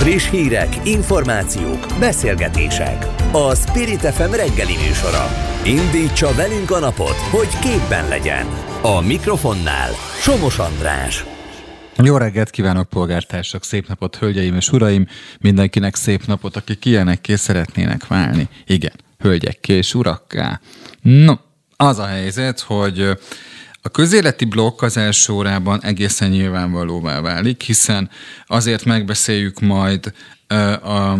Friss hírek, információk, beszélgetések. A Spirit FM reggeli műsora. Indítsa velünk a napot, hogy képben legyen. A mikrofonnál Somos András. Jó reggelt kívánok, polgártársak! Szép napot, hölgyeim és uraim! Mindenkinek szép napot, akik ilyenekké szeretnének válni. Igen, hölgyekké és urakká. No, az a helyzet, hogy a közéleti blokk az első órában egészen nyilvánvalóvá válik, hiszen azért megbeszéljük majd a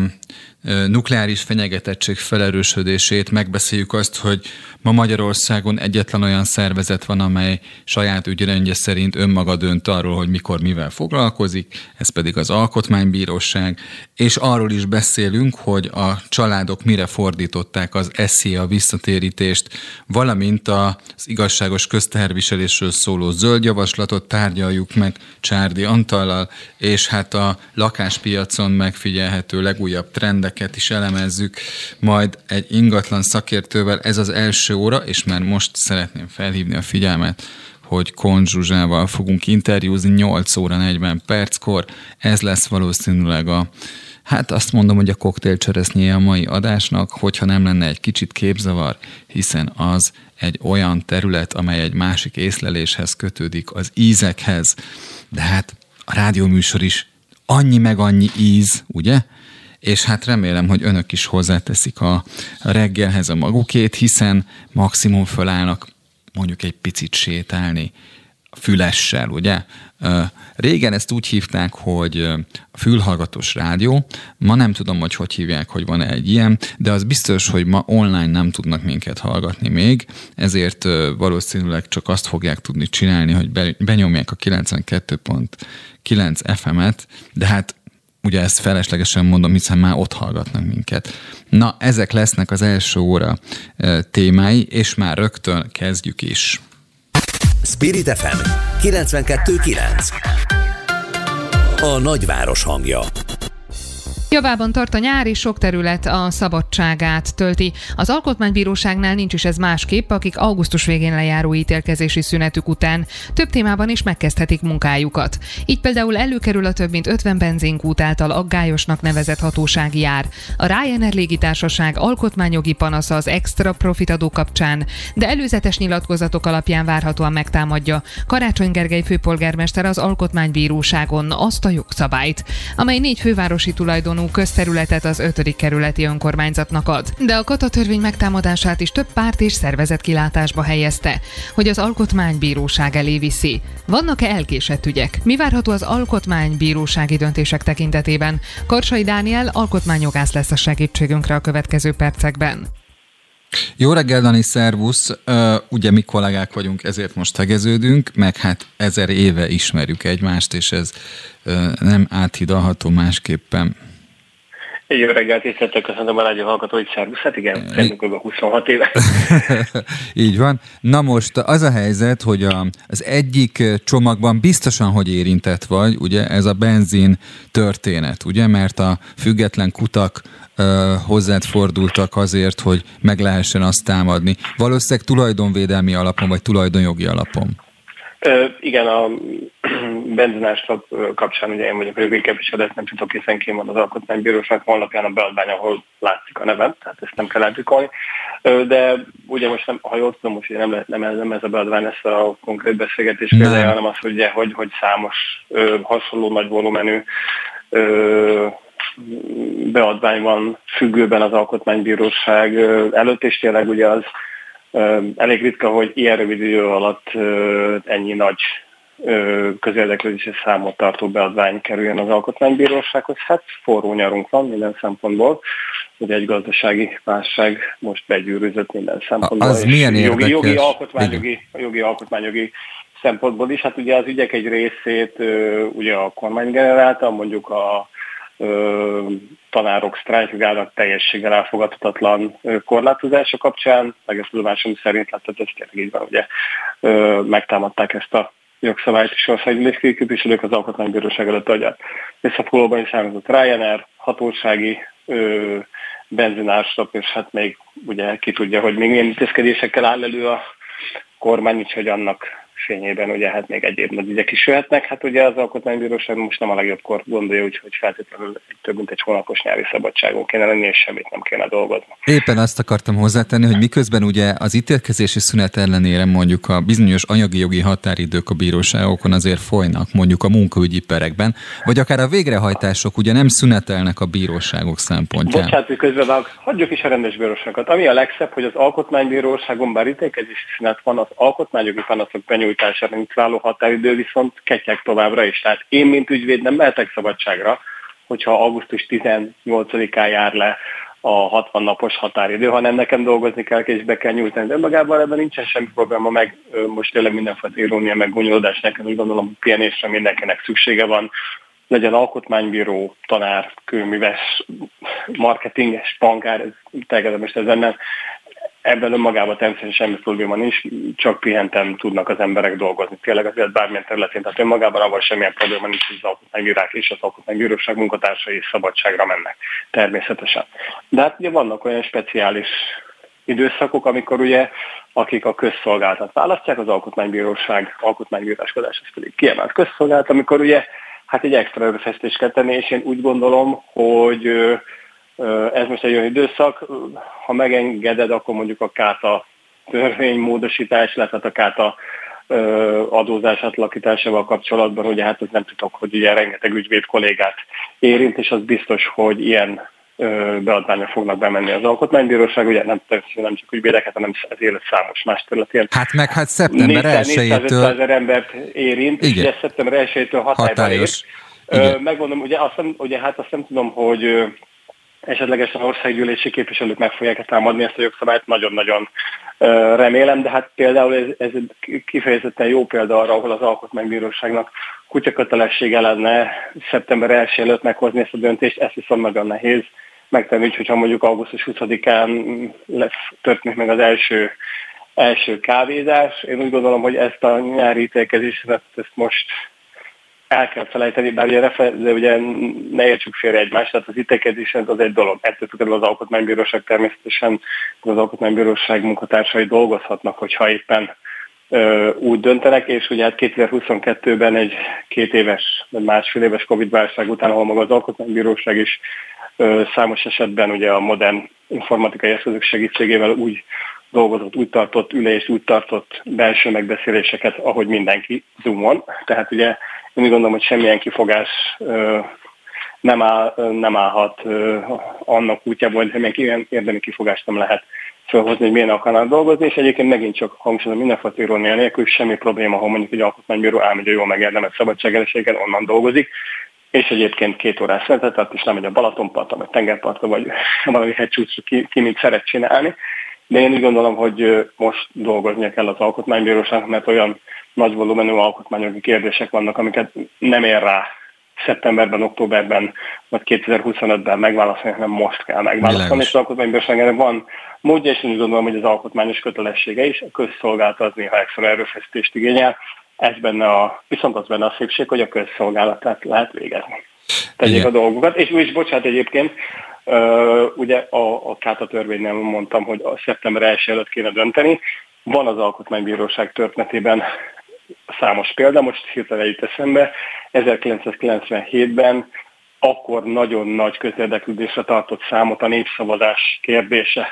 nukleáris fenyegetettség felerősödését, megbeszéljük azt, hogy ma Magyarországon egyetlen olyan szervezet van, amely saját ügyrendje szerint önmaga dönt arról, hogy mikor mivel foglalkozik, ez pedig az Alkotmánybíróság, és arról is beszélünk, hogy a családok mire fordították az eszi a visszatérítést, valamint az igazságos közteherviselésről szóló zöld javaslatot tárgyaljuk meg Csárdi Antallal, és hát a lakáspiacon megfigyelhető legújabb trendek trendeket is elemezzük, majd egy ingatlan szakértővel. Ez az első óra, és már most szeretném felhívni a figyelmet, hogy Konzsuzsával fogunk interjúzni 8 óra 40 perckor. Ez lesz valószínűleg a Hát azt mondom, hogy a koktélcseresznyéje a mai adásnak, hogyha nem lenne egy kicsit képzavar, hiszen az egy olyan terület, amely egy másik észleléshez kötődik, az ízekhez. De hát a rádióműsor is annyi meg annyi íz, ugye? És hát remélem, hogy önök is hozzáteszik a reggelhez a magukét, hiszen maximum fölállnak mondjuk egy picit sétálni fülessel, ugye? Régen ezt úgy hívták, hogy fülhallgatós rádió. Ma nem tudom, hogy hogy hívják, hogy van-e egy ilyen, de az biztos, hogy ma online nem tudnak minket hallgatni még, ezért valószínűleg csak azt fogják tudni csinálni, hogy benyomják a 92.9 FM-et, de hát ugye ezt feleslegesen mondom, hiszen már ott hallgatnak minket. Na, ezek lesznek az első óra témái, és már rögtön kezdjük is. Spirit FM 92.9 A nagyváros hangja Javában tart a nyár, és sok terület a szabadságát tölti. Az Alkotmánybíróságnál nincs is ez másképp, akik augusztus végén lejáró ítélkezési szünetük után több témában is megkezdhetik munkájukat. Így például előkerül a több mint 50 benzinkút által aggályosnak nevezett hatósági jár. A Ryanair légitársaság alkotmányjogi panasza az extra profitadó kapcsán, de előzetes nyilatkozatok alapján várhatóan megtámadja Karácsony Gergely főpolgármester az Alkotmánybíróságon azt a jogszabályt, amely négy fővárosi tulajdonú tulajdonú közterületet az 5. kerületi önkormányzatnak ad. De a katatörvény megtámadását is több párt és szervezet kilátásba helyezte, hogy az alkotmánybíróság elé viszi. Vannak-e elkésett ügyek? Mi várható az alkotmánybírósági döntések tekintetében? Karsai Dániel alkotmányjogász lesz a segítségünkre a következő percekben. Jó reggel, Dani, szervusz! Ugye mi kollégák vagyunk, ezért most tegeződünk, meg hát ezer éve ismerjük egymást, és ez nem áthidalható másképpen. Jó reggelt, tiszteltek, köszönöm a rádió hallgatóit, szervusz, hát igen, szerintem kb. 26 éve. Így van. Na most az a helyzet, hogy a, az egyik csomagban biztosan, hogy érintett vagy, ugye ez a benzin történet, ugye, mert a független kutak ö, hozzád fordultak azért, hogy meg lehessen azt támadni. Valószínűleg tulajdonvédelmi alapon, vagy tulajdonjogi alapon. Ö, igen, a benzináslap kapcsán ugye én vagyok rövid képviselő, nem tudok, hiszen ki van az Alkotmánybíróság honlapján a beadvány, ahol látszik a nevem, tehát ezt nem kell eltükolni. De ugye most, nem, ha jól tudom, most ugye nem, nem, nem ez a beadvány lesz a konkrét beszélgetés példája, hanem az, hogy, ugye, hogy, hogy számos ö, hasonló nagy volumenű ö, beadvány van függőben az Alkotmánybíróság előtt, és tényleg ugye az elég ritka, hogy ilyen rövid idő alatt ennyi nagy közérdeklődési számot tartó beadvány kerüljön az alkotmánybírósághoz. Hát forró nyarunk van minden szempontból. Ugye egy gazdasági válság most begyűrűzött minden szempontból. Az milyen jogi, jogi, alkotmányjogi, jogi alkotmányjogi szempontból is. Hát ugye az ügyek egy részét ugye a kormány generálta, mondjuk a tanárok sztrájkjogának teljességgel elfogadhatatlan korlátozása kapcsán, meg ezt tudomásom szerint, hát ez tényleg így van, ugye megtámadták ezt a jogszabályt is országgyűlési képviselők az alkotmánybíróság előtt adják. Visszafoglalóban is elhangzott Ryanair, hatósági ö, benzinárstop, és hát még ugye ki tudja, hogy még milyen intézkedésekkel áll elő a kormány, hogy annak fényében ugye hát még egyéb nagy ügyek is jöhetnek. Hát ugye az Alkotmánybíróság most nem a legjobbkor gondolja, úgyhogy feltétlenül több mint egy hónapos nyári szabadságon kéne lenni, és semmit nem kéne dolgozni. Éppen azt akartam hozzátenni, hogy miközben ugye az ítélkezési szünet ellenére mondjuk a bizonyos anyagi jogi határidők a bíróságokon azért folynak, mondjuk a munkaügyi perekben, vagy akár a végrehajtások ugye nem szünetelnek a bíróságok szempontjából. Bocsánat, hogy közben hagyjuk is a rendes bíróságokat. Ami a legszebb, hogy az alkotmánybíróságon bár ítélkezési szünet van, az alkotmányjogi panaszok benyújtására váló határidő viszont ketyek továbbra is. Tehát én, mint ügyvéd nem mehetek szabadságra, hogyha augusztus 18-án jár le a 60 napos határidő, hanem nekem dolgozni kell, és be kell nyújtani. De magában ebben nincsen semmi probléma, meg most tényleg mindenfajta irónia, meg gonyolódás nekem, úgy gondolom, hogy pihenésre mindenkinek szüksége van, legyen alkotmánybíró, tanár, kőműves, marketinges, bankár, ez teljesen most ezen nem. Ebben önmagában természetesen semmi probléma nincs, csak pihentem tudnak az emberek dolgozni. Tényleg azért bármilyen területén, tehát önmagában avval semmilyen probléma nincs, hogy az alkotmánybírák és az alkotmánybíróság munkatársai is szabadságra mennek. Természetesen. De hát ugye vannak olyan speciális időszakok, amikor ugye akik a közszolgáltat választják, az alkotmánybíróság alkotmánybíráskodás, ez pedig kiemelt közszolgálat, amikor ugye hát egy extra erőfeszítést kell tenni, és én úgy gondolom, hogy ez most egy olyan időszak, ha megengeded, akkor mondjuk a káta törvénymódosítás, illetve a káta adózás átlakításával kapcsolatban, ugye hát nem tudok, hogy ugye rengeteg ügyvéd kollégát érint, és az biztos, hogy ilyen beadványok fognak bemenni az alkotmánybíróság, ugye nem, nem csak ügyvédeket, hanem az élet számos más területén. Hát meg hát szeptember 1-től... ezer embert érint, Igen. és szeptember 1-től hatályba Hatályos. ér. Megmondom, ugye, azt, ugye hát azt nem tudom, hogy esetlegesen országgyűlési képviselők meg fogják támadni ezt a jogszabályt, nagyon-nagyon remélem, de hát például ez, ez kifejezetten jó példa arra, ahol az alkotmánybíróságnak kutyakötelessége lenne szeptember 1 előtt meghozni ezt a döntést, ezt viszont nagyon nehéz megtenni, úgyhogy ha mondjuk augusztus 20-án lesz, történik meg az első, első kávézás. Én úgy gondolom, hogy ezt a nyári ítélkezést ezt most el kell felejteni, bár ugye, de ugye ne értsük félre egymást, tehát az ítélkezés az egy dolog. Ettől függetlenül az Alkotmánybíróság természetesen az Alkotmánybíróság munkatársai dolgozhatnak, hogyha éppen ö, úgy döntenek, és ugye hát 2022-ben egy két éves, vagy másfél éves Covid-válság után, ahol maga az Alkotmánybíróság is ö, számos esetben ugye a modern informatikai eszközök segítségével úgy dolgozott, úgy tartott ülést, úgy tartott belső megbeszéléseket, ahogy mindenki Zoomon. Tehát ugye én úgy gondolom, hogy semmilyen kifogás nem, áll, nem állhat annak útjában, hogy semmilyen érdemi kifogást nem lehet felhozni, hogy milyen akarnak dolgozni, és egyébként megint csak hangsúlyozom mindenfajta irónia nélkül, semmi probléma, ha mondjuk egy alkotmánybíró elmegy a jól megérdemelt szabadságelességgel, onnan dolgozik, és egyébként két órás született, tehát is nem megy a Balatonpartra, vagy tengerpartra, vagy valami hegycsúcsra ki, ki mit szeret csinálni. De én úgy gondolom, hogy most dolgoznia kell az alkotmánybíróságnak, mert olyan nagy volumenű alkotmányogi kérdések vannak, amiket nem ér rá szeptemberben, októberben, vagy 2025-ben megválaszolni, hanem most kell megválaszolni, és az alkotmánybíróságnak van módja, és én úgy gondolom, hogy az alkotmányos kötelessége is a közszolgálat az néha extra erőfeszítést igényel. Ez benne a, viszont az benne a szükség, hogy a közszolgálatát lehet végezni. Tegyék Igen. a dolgokat. És úgy is, bocsánat egyébként, ugye a, a Káta törvénynél mondtam, hogy a szeptember 1 előtt kéne dönteni. Van az Alkotmánybíróság történetében számos példa, most hirtelen jut eszembe. 1997-ben akkor nagyon nagy közérdeklődésre tartott számot a népszavazás kérdése.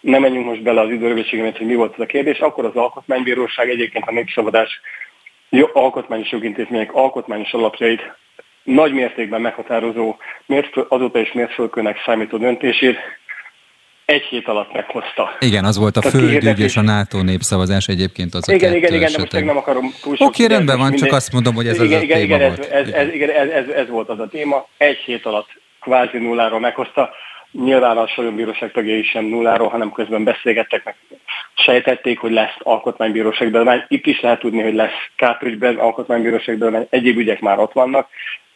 Nem menjünk most bele az időrövetségében, hogy mi volt ez a kérdés. Akkor az Alkotmánybíróság egyébként a népszavazás alkotmányos jogintézmények alkotmányos alapjait nagy mértékben meghatározó, azóta is mérföldkőnek számító döntését egy hét alatt meghozta. Igen, az volt a földügy és a NATO népszavazás egyébként az igen, a Igen, igen, de most nem akarom túl sok Oké, rendben van, csak azt mondom, hogy ez igen, az igen, a téma igen, volt. Ez, ez, ez, igen, ez, ez, ez, volt az a téma. Egy hét alatt kvázi nulláról meghozta. Nyilván a Solyom tagjai sem nulláról, hanem közben beszélgettek, meg sejtették, hogy lesz alkotmánybíróság belvány. Itt is lehet tudni, hogy lesz káprügyben alkotmánybíróság belvány. Egyéb ügyek már ott vannak.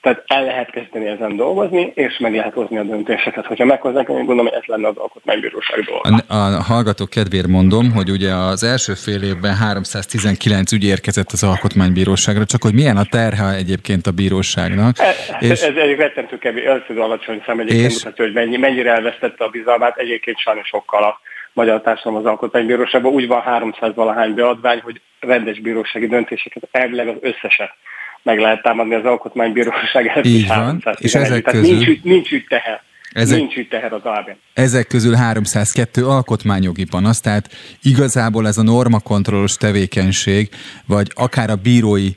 Tehát el lehet kezdeni ezen dolgozni, és meg lehet hozni a döntéseket. Hogyha meghozzák, én gondolom, hogy ez lenne az alkotmánybíróság dolga. A, a hallgatók kedvéért mondom, hogy ugye az első fél évben 319 ügy érkezett az alkotmánybíróságra, csak hogy milyen a terhe egyébként a bíróságnak. E, és... Ez, ez egy rettentő kevés, alacsony szám egyébként és... mutatja, hogy mennyi, mennyire elvesztette a bizalmát, egyébként sajnos sokkal a magyar társadalom az alkotmánybíróságban. Úgy van 300 valahány beadvány, hogy rendes bírósági döntéseket elvileg az összeset meg lehet támadni az alkotmánybíróság előtt. Így van, és ezek közül... nincs, nincs ügy teher. Ezek, Nincs itt teher az alapján. Ezek közül 302 alkotmányjogi panasz, tehát igazából ez a normakontrollos tevékenység, vagy akár a bírói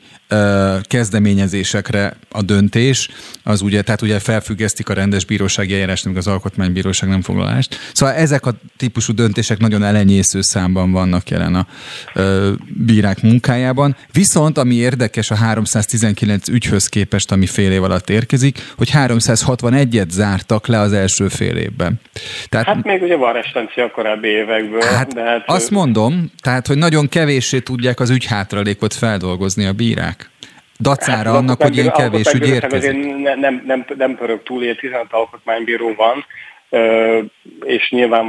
kezdeményezésekre a döntés, az ugye, tehát ugye felfüggesztik a rendes bírósági eljárást, még az alkotmánybíróság nem foglalást. Szóval ezek a típusú döntések nagyon elenyésző számban vannak jelen a ö, bírák munkájában. Viszont ami érdekes a 319 ügyhöz képest, ami fél év alatt érkezik, hogy 361-et zártak le az első fél évben. Tehát, hát még ugye van restancia a korábbi évekből. Hát, de hát azt mondom, tehát, hogy nagyon kevéssé tudják az ügyhátralékot feldolgozni a bírák. Dacára hát, annak, hogy ilyen kevés ügy érkezik. Nem, nem, nem, nem pörög túl, ilyen 15 alkotmánybíró van, és nyilván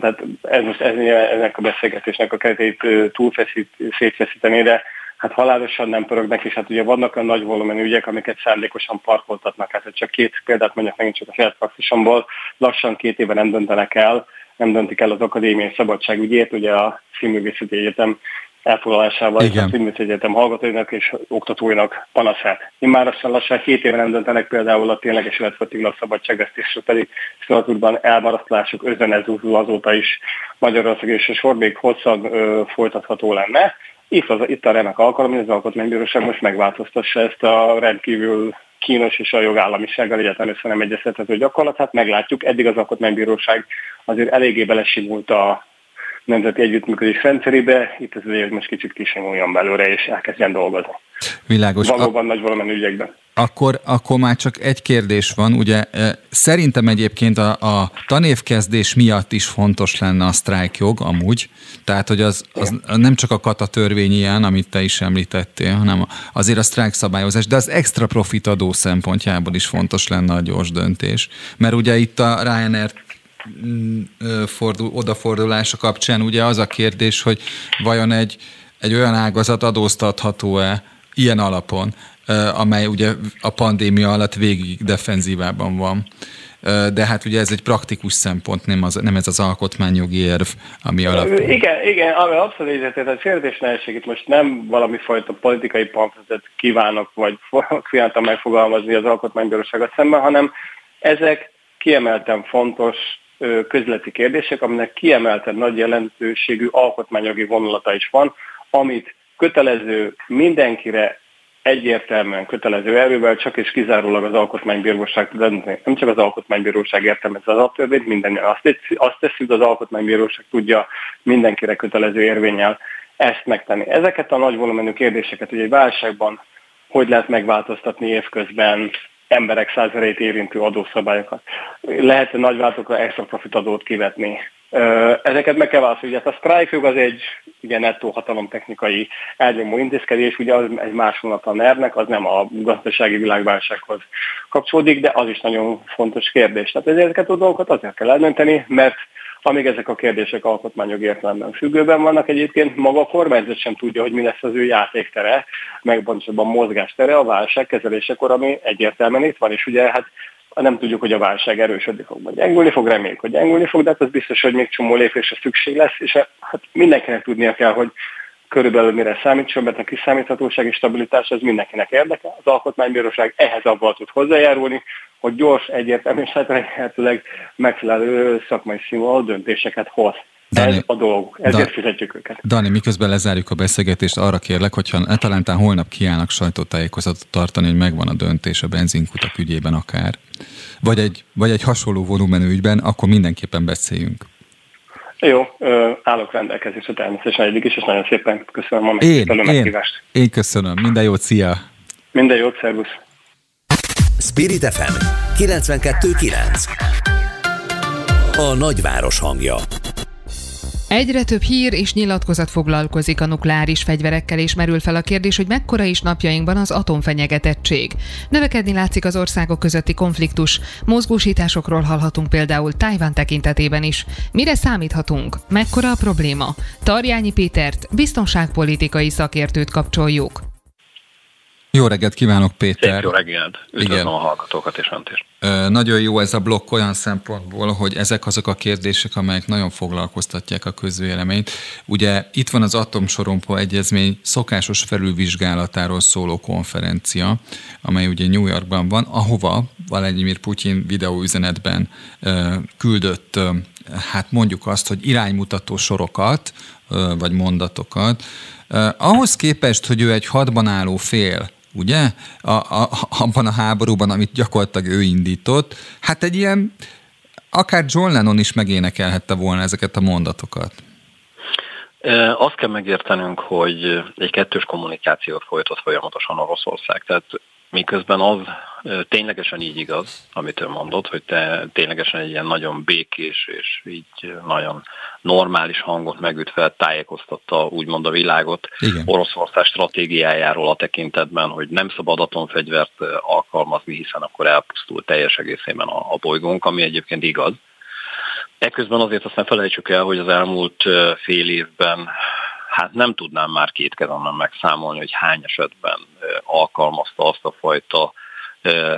tehát ez most ez, ennek a beszélgetésnek a keretét túlfeszít, szétfeszíteni, de hát halálosan nem pörögnek, és hát ugye vannak olyan nagy volumenű ügyek, amiket szándékosan parkoltatnak. Hát csak két példát mondjak megint csak a saját praxisomból, lassan két éve nem döntenek el, nem döntik el az akadémiai szabadságügyét, ugye a Színművészeti Egyetem elfoglalásával Igen. és a Színművészeti Egyetem hallgatóinak és oktatóinak panaszát. Immár lassan lassan két éve nem döntenek például a tényleges életfogytiglan szabadságvesztésről, pedig Strasbourgban elmarasztalások özönezúzó azóta is Magyarország és a sor még hosszan ö, folytatható lenne. Itt, az, itt a remek alkalom, hogy az Alkotmánybíróság most megváltoztassa ezt a rendkívül kínos és a jogállamisággal egyáltalán össze nem egyeztethető gyakorlatát. Meglátjuk, eddig az Alkotmánybíróság azért eléggé belesimult a nemzeti együttműködés rendszerébe, itt az hogy most kicsit kisimuljon belőle, és elkezdjen dolgozni. Világos. Valóban a... nagy valamennyi ügyekben. Akkor, akkor már csak egy kérdés van, ugye szerintem egyébként a, a tanévkezdés miatt is fontos lenne a sztrájkjog amúgy, tehát hogy az, az nem csak a kata törvény ilyen, amit te is említettél, hanem azért a sztrájk szabályozás, de az extra profit adó szempontjából is fontos lenne a gyors döntés. Mert ugye itt a Ryanair fordul, odafordulása kapcsán ugye az a kérdés, hogy vajon egy, egy olyan ágazat adóztatható-e ilyen alapon, amely ugye a pandémia alatt végig defenzívában van. De hát ugye ez egy praktikus szempont, nem, az, nem ez az alkotmányjogi érv, ami alap. Igen, igen, ami abszolút egyetért, a kérdés itt most nem valami fajta politikai pamfletet kívánok, vagy kívántam megfogalmazni az alkotmánybíróságot szemben, hanem ezek kiemelten fontos közleti kérdések, aminek kiemelten nagy jelentőségű alkotmányjogi vonulata is van, amit kötelező mindenkire egyértelműen kötelező erővel csak és kizárólag az alkotmánybíróság tud dönteni. Nem csak az alkotmánybíróság értelmez az alaptörvényt, minden azt, azt teszi, hogy az alkotmánybíróság tudja mindenkire kötelező érvényel ezt megtenni. Ezeket a nagy volumenű kérdéseket ugye egy válságban hogy lehet megváltoztatni évközben emberek százereit érintő adószabályokat. Lehet nagy váltokra extra profit adót kivetni Ezeket meg kell válaszolni. Ugye a strike az egy ugye nettó hatalomtechnikai elnyomó intézkedés, ugye az egy más vonat a ner az nem a gazdasági világválsághoz kapcsolódik, de az is nagyon fontos kérdés. Tehát ezeket a dolgokat azért kell eldönteni, mert amíg ezek a kérdések alkotmányok értelemben függőben vannak egyébként, maga a kormányzat sem tudja, hogy mi lesz az ő játéktere, meg pontosabban mozgástere a válság kezelésekor, ami egyértelműen itt van, és ugye hát nem tudjuk, hogy a válság erősödni fog, vagy gyengülni fog, reméljük, hogy gyengülni fog, de hát az biztos, hogy még csomó lépésre szükség lesz, és hát mindenkinek tudnia kell, hogy körülbelül mire számít, a kiszámíthatóság és stabilitás, ez mindenkinek érdeke. Az Alkotmánybíróság ehhez abban tud hozzájárulni, hogy gyors, egyértelmű és hát lehetőleg megfelelő szakmai színvonalú döntéseket hoz. Dani, Ez a dolguk, ezért da, fizetjük őket. Dani, miközben lezárjuk a beszélgetést, arra kérlek, hogyha talán holnap kiállnak sajtótájékozatot tartani, hogy megvan a döntés a benzinkutak ügyében akár, vagy egy, vagy egy hasonló volumenű ügyben, akkor mindenképpen beszéljünk. Jó, állok rendelkezésre természetesen egyik is, és nagyon szépen köszönöm a meghívást. Én, én köszönöm, minden jót, szia! Minden jót, szervusz! Spirit FM 92.9 A nagyváros hangja Egyre több hír és nyilatkozat foglalkozik a nukleáris fegyverekkel, és merül fel a kérdés, hogy mekkora is napjainkban az atomfenyegetettség. Növekedni látszik az országok közötti konfliktus. Mozgósításokról hallhatunk például Tájván tekintetében is. Mire számíthatunk? Mekkora a probléma? Tarjányi Pétert, biztonságpolitikai szakértőt kapcsoljuk. Jó reggelt kívánok, Péter! Szép jó reggelt! Üdvözlöm Igen. a hallgatókat és önt is. Nagyon jó ez a blokk olyan szempontból, hogy ezek azok a kérdések, amelyek nagyon foglalkoztatják a közvéleményt. Ugye itt van az Atomsorompó Egyezmény szokásos felülvizsgálatáról szóló konferencia, amely ugye New Yorkban van, ahova Vladimir Putyin videóüzenetben küldött, hát mondjuk azt, hogy iránymutató sorokat, vagy mondatokat, ahhoz képest, hogy ő egy hadban álló fél, ugye, a, a, abban a háborúban, amit gyakorlatilag ő indított, hát egy ilyen, akár John Lennon is megénekelhette volna ezeket a mondatokat. Azt kell megértenünk, hogy egy kettős kommunikációt folytat folyamatosan Oroszország. Tehát miközben az ténylegesen így igaz, amit ő mondott, hogy te ténylegesen egy ilyen nagyon békés és így nagyon normális hangot megütve tájékoztatta úgymond a világot Igen. Oroszország stratégiájáról a tekintetben, hogy nem szabad atomfegyvert alkalmazni, hiszen akkor elpusztul teljes egészében a, a bolygónk, ami egyébként igaz. Ekközben azért azt nem felejtsük el, hogy az elmúlt fél évben hát nem tudnám már két kezemben megszámolni, hogy hány esetben alkalmazta azt a fajta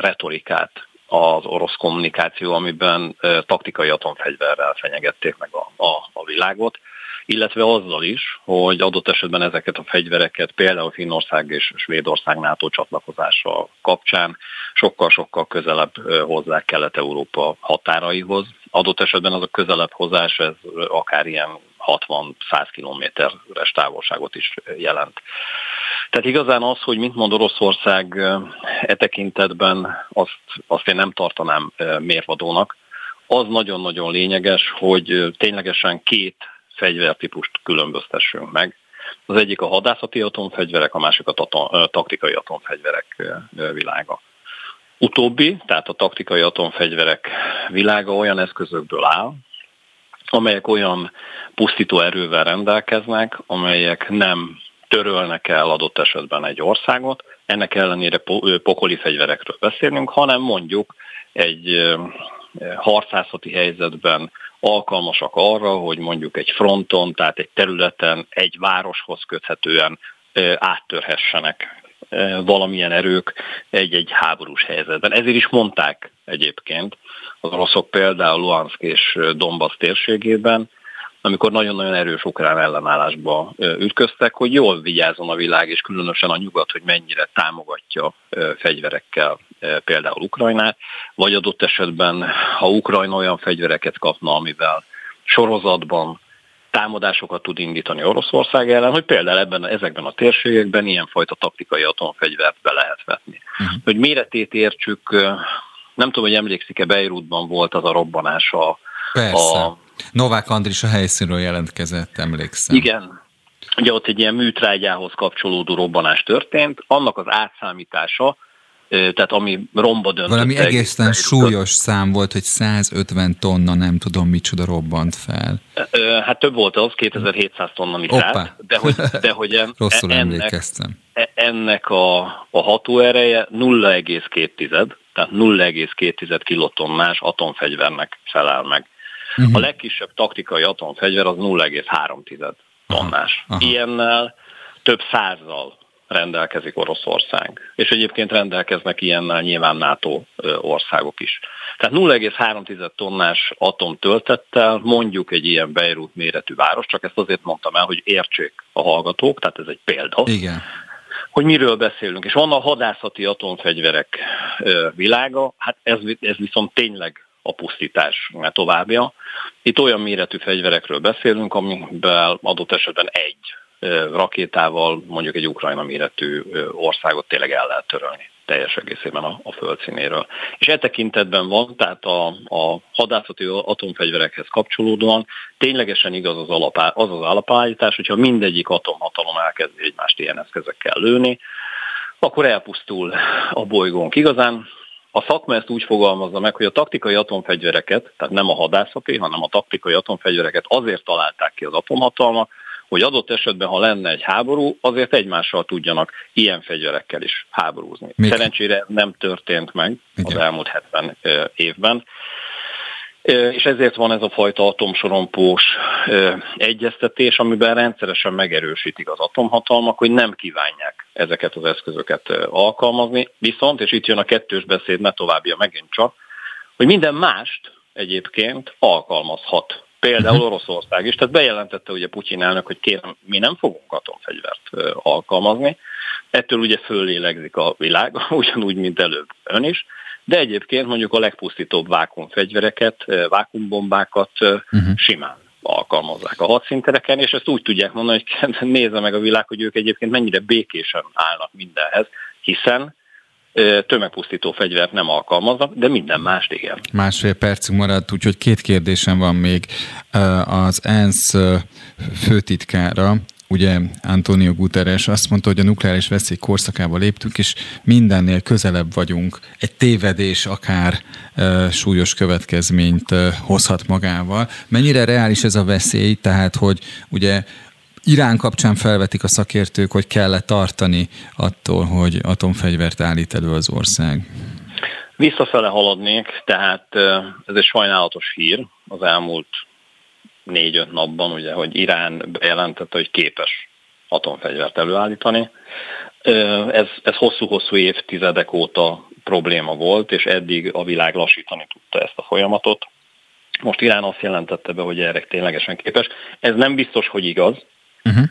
retorikát az orosz kommunikáció, amiben taktikai atomfegyverrel fenyegették meg a, a, a világot, illetve azzal is, hogy adott esetben ezeket a fegyvereket például Finnország és Svédország NATO csatlakozása kapcsán sokkal-sokkal közelebb hozzák Kelet-Európa határaihoz. Adott esetben az a közelebb hozás, ez akár ilyen 60-100 kilométeres távolságot is jelent. Tehát igazán az, hogy mit mond Oroszország e tekintetben, azt, azt én nem tartanám mérvadónak. Az nagyon-nagyon lényeges, hogy ténylegesen két fegyvertípust különböztessünk meg. Az egyik a hadászati atomfegyverek, a másik a taktikai atomfegyverek világa. Utóbbi, tehát a taktikai atomfegyverek világa olyan eszközökből áll, amelyek olyan pusztító erővel rendelkeznek, amelyek nem törölnek el adott esetben egy országot, ennek ellenére pokoli fegyverekről beszélünk, hanem mondjuk egy harcászati helyzetben alkalmasak arra, hogy mondjuk egy fronton, tehát egy területen, egy városhoz köthetően áttörhessenek valamilyen erők egy-egy háborús helyzetben. Ezért is mondták egyébként az oroszok például Luhansk és Donbass térségében, amikor nagyon-nagyon erős ukrán ellenállásba ütköztek, hogy jól vigyázzon a világ, és különösen a nyugat, hogy mennyire támogatja fegyverekkel például Ukrajnát, vagy adott esetben, ha Ukrajna olyan fegyvereket kapna, amivel sorozatban támadásokat tud indítani Oroszország ellen, hogy például ebben, ezekben a térségekben ilyenfajta taktikai atomfegyvert be lehet vetni. Uh-huh. Hogy méretét értsük, nem tudom, hogy emlékszik-e, Beirutban volt az a robbanás a, Persze. a Novák Andris a helyszínről jelentkezett, emlékszem. Igen. Ugye ott egy ilyen műtrágyához kapcsolódó robbanás történt, annak az átszámítása, tehát ami romba döntött. Valami egészen súlyos szám volt, hogy 150 tonna, nem tudom micsoda robbant fel. Hát több volt az, 2700 tonna nitrát, de hogy, de hogy en, Rosszul ennek, emlékeztem. E- ennek a, a hatóereje 0,2, tehát 0,2 kilotonnás atomfegyvernek felel meg. Uh-huh. A legkisebb taktikai atomfegyver az 0,3 tonnás. Aha. Aha. Ilyennel több százzal rendelkezik Oroszország. És egyébként rendelkeznek ilyennel nyilván NATO országok is. Tehát 0,3 tonnás atom töltettel mondjuk egy ilyen Beirut méretű város, csak ezt azért mondtam el, hogy értsék a hallgatók, tehát ez egy példa. Igen. Hogy miről beszélünk. És van a hadászati atomfegyverek világa, hát ez, ez viszont tényleg a pusztítás továbbja. Itt olyan méretű fegyverekről beszélünk, amiben adott esetben egy rakétával mondjuk egy Ukrajna méretű országot tényleg el lehet törölni teljes egészében a, a földszínéről. És e tekintetben van, tehát a, a hadászati atomfegyverekhez kapcsolódóan ténylegesen igaz az, alapá, az az alapállítás, hogyha mindegyik atomhatalom elkezdi egymást ilyen eszközökkel lőni, akkor elpusztul a bolygónk. Igazán a szakma ezt úgy fogalmazza meg, hogy a taktikai atomfegyvereket, tehát nem a hadászati, hanem a taktikai atomfegyvereket azért találták ki az atomhatalmak, hogy adott esetben, ha lenne egy háború, azért egymással tudjanak ilyen fegyverekkel is háborúzni. Még? Szerencsére nem történt meg Igen. az elmúlt 70 évben. És ezért van ez a fajta atomsorompós egyeztetés, amiben rendszeresen megerősítik az atomhatalmak, hogy nem kívánják ezeket az eszközöket alkalmazni, viszont, és itt jön a kettős beszéd, ne továbbja megint csak, hogy minden mást egyébként alkalmazhat. Például mhm. Oroszország is, tehát bejelentette ugye Putyin elnök, hogy kérem, mi nem fogunk atomfegyvert alkalmazni. Ettől ugye föllélegzik a világ, ugyanúgy, mint előbb ön is, de egyébként mondjuk a legpusztítóbb vákumfegyvereket, vákumbombákat uh-huh. simán alkalmazzák a hadszíntereken, és ezt úgy tudják mondani, hogy nézze meg a világ, hogy ők egyébként mennyire békésen állnak mindenhez, hiszen tömegpusztító fegyvert nem alkalmaznak, de minden mást igen. Másfél percünk maradt, úgyhogy két kérdésem van még. Az ENSZ főtitkára ugye Antonio Guterres azt mondta, hogy a nukleáris veszély korszakába léptünk, és mindennél közelebb vagyunk. Egy tévedés akár e, súlyos következményt e, hozhat magával. Mennyire reális ez a veszély, tehát hogy ugye Irán kapcsán felvetik a szakértők, hogy kell-e tartani attól, hogy atomfegyvert állít elő az ország? Visszafele haladnék, tehát ez egy sajnálatos hír az elmúlt négy-öt napban, ugye, hogy Irán bejelentette, hogy képes atomfegyvert előállítani. Ez, ez hosszú-hosszú évtizedek óta probléma volt, és eddig a világ lassítani tudta ezt a folyamatot. Most Irán azt jelentette be, hogy erre ténylegesen képes. Ez nem biztos, hogy igaz. Uh-huh.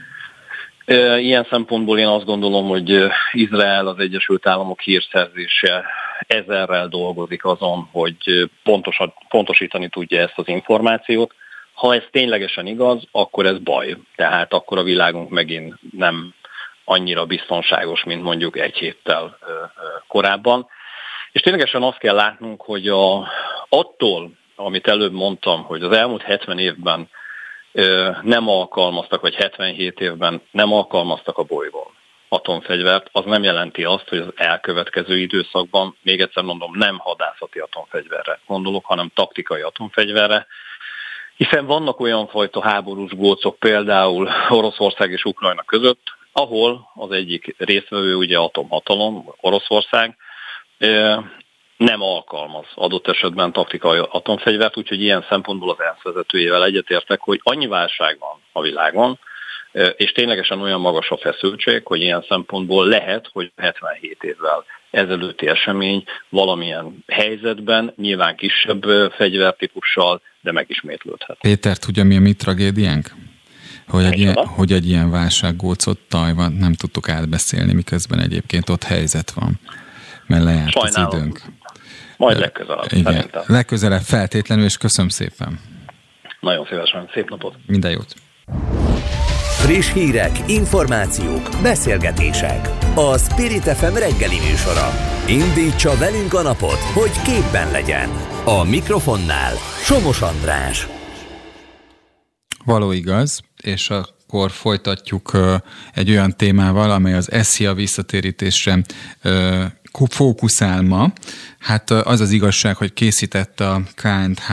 Ilyen szempontból én azt gondolom, hogy Izrael, az Egyesült Államok hírszerzése ezerrel dolgozik azon, hogy pontosan, pontosítani tudja ezt az információt. Ha ez ténylegesen igaz, akkor ez baj. Tehát akkor a világunk megint nem annyira biztonságos, mint mondjuk egy héttel korábban. És ténylegesen azt kell látnunk, hogy a, attól, amit előbb mondtam, hogy az elmúlt 70 évben nem alkalmaztak, vagy 77 évben nem alkalmaztak a bolygón atomfegyvert, az nem jelenti azt, hogy az elkövetkező időszakban, még egyszer mondom, nem hadászati atomfegyverre gondolok, hanem taktikai atomfegyverre, hiszen vannak olyan fajta háborús gócok például Oroszország és Ukrajna között, ahol az egyik résztvevő ugye atomhatalom, Oroszország, nem alkalmaz adott esetben taktikai atomfegyvert, úgyhogy ilyen szempontból az ENSZ vezetőjével egyetértek, hogy annyi válság van a világon, és ténylegesen olyan magas a feszültség, hogy ilyen szempontból lehet, hogy 77 évvel ezelőtti esemény valamilyen helyzetben, nyilván kisebb fegyvertípussal, de megismétlődhet. Péter, tudja mi a mi tragédiánk? Hogy egy, ilyen, hogy egy ilyen válsággócot Tajvan nem tudtuk átbeszélni, miközben egyébként ott helyzet van, mert lejárt Sajnálom. az időnk. Majd legközelebb. Igen, szerintem. legközelebb feltétlenül, és köszönöm szépen. Nagyon szívesen. Szép napot. Minden jót. Friss hírek, információk, beszélgetések. A Spirit FM reggeli műsora. Indítsa velünk a napot, hogy képben legyen. A mikrofonnál Somos András. Való igaz, és akkor folytatjuk egy olyan témával, amely az SZIA visszatérítésre fókuszál ma. Hát az az igazság, hogy készített a KNH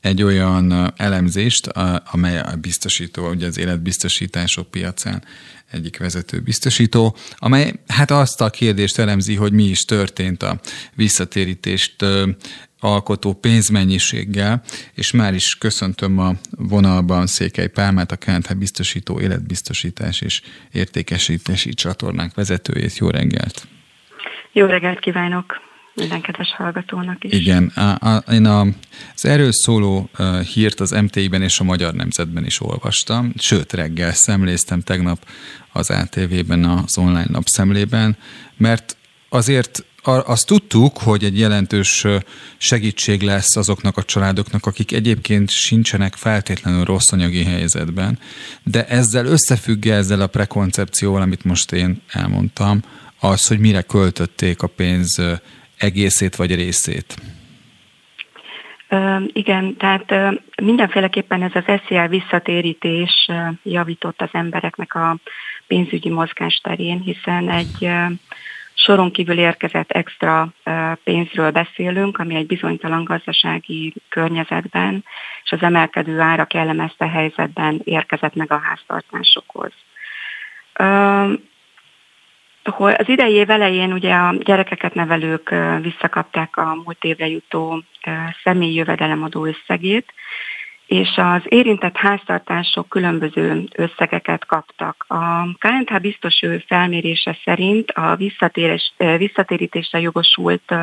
egy olyan elemzést, amely a biztosító, ugye az életbiztosítások piacán egyik vezető biztosító, amely hát azt a kérdést elemzi, hogy mi is történt a visszatérítést alkotó pénzmennyiséggel, és már is köszöntöm a vonalban Székely Pálmát, a KNH biztosító életbiztosítás és értékesítési csatornánk vezetőjét. Jó reggelt! Jó reggelt kívánok minden kedves hallgatónak is. Igen, a, a, én a, az erről szóló uh, hírt az MTI-ben és a Magyar Nemzetben is olvastam, sőt reggel szemléztem tegnap az ATV-ben az online napszemlében, mert azért azt tudtuk, hogy egy jelentős segítség lesz azoknak a családoknak, akik egyébként sincsenek feltétlenül rossz anyagi helyzetben, de ezzel összefügg ezzel a prekoncepcióval, amit most én elmondtam, az, hogy mire költötték a pénz egészét vagy részét? Igen, tehát mindenféleképpen ez az SZIA visszatérítés javított az embereknek a pénzügyi mozgásterén, hiszen egy soron kívül érkezett extra pénzről beszélünk, ami egy bizonytalan gazdasági környezetben és az emelkedő árak jellemezte helyzetben érkezett meg a háztartásokhoz. Az idei év elején ugye a gyerekeket nevelők visszakapták a múlt évre jutó személyi jövedelemadó összegét, és az érintett háztartások különböző összegeket kaptak. A KNH biztos ő felmérése szerint a visszatérítésre jogosult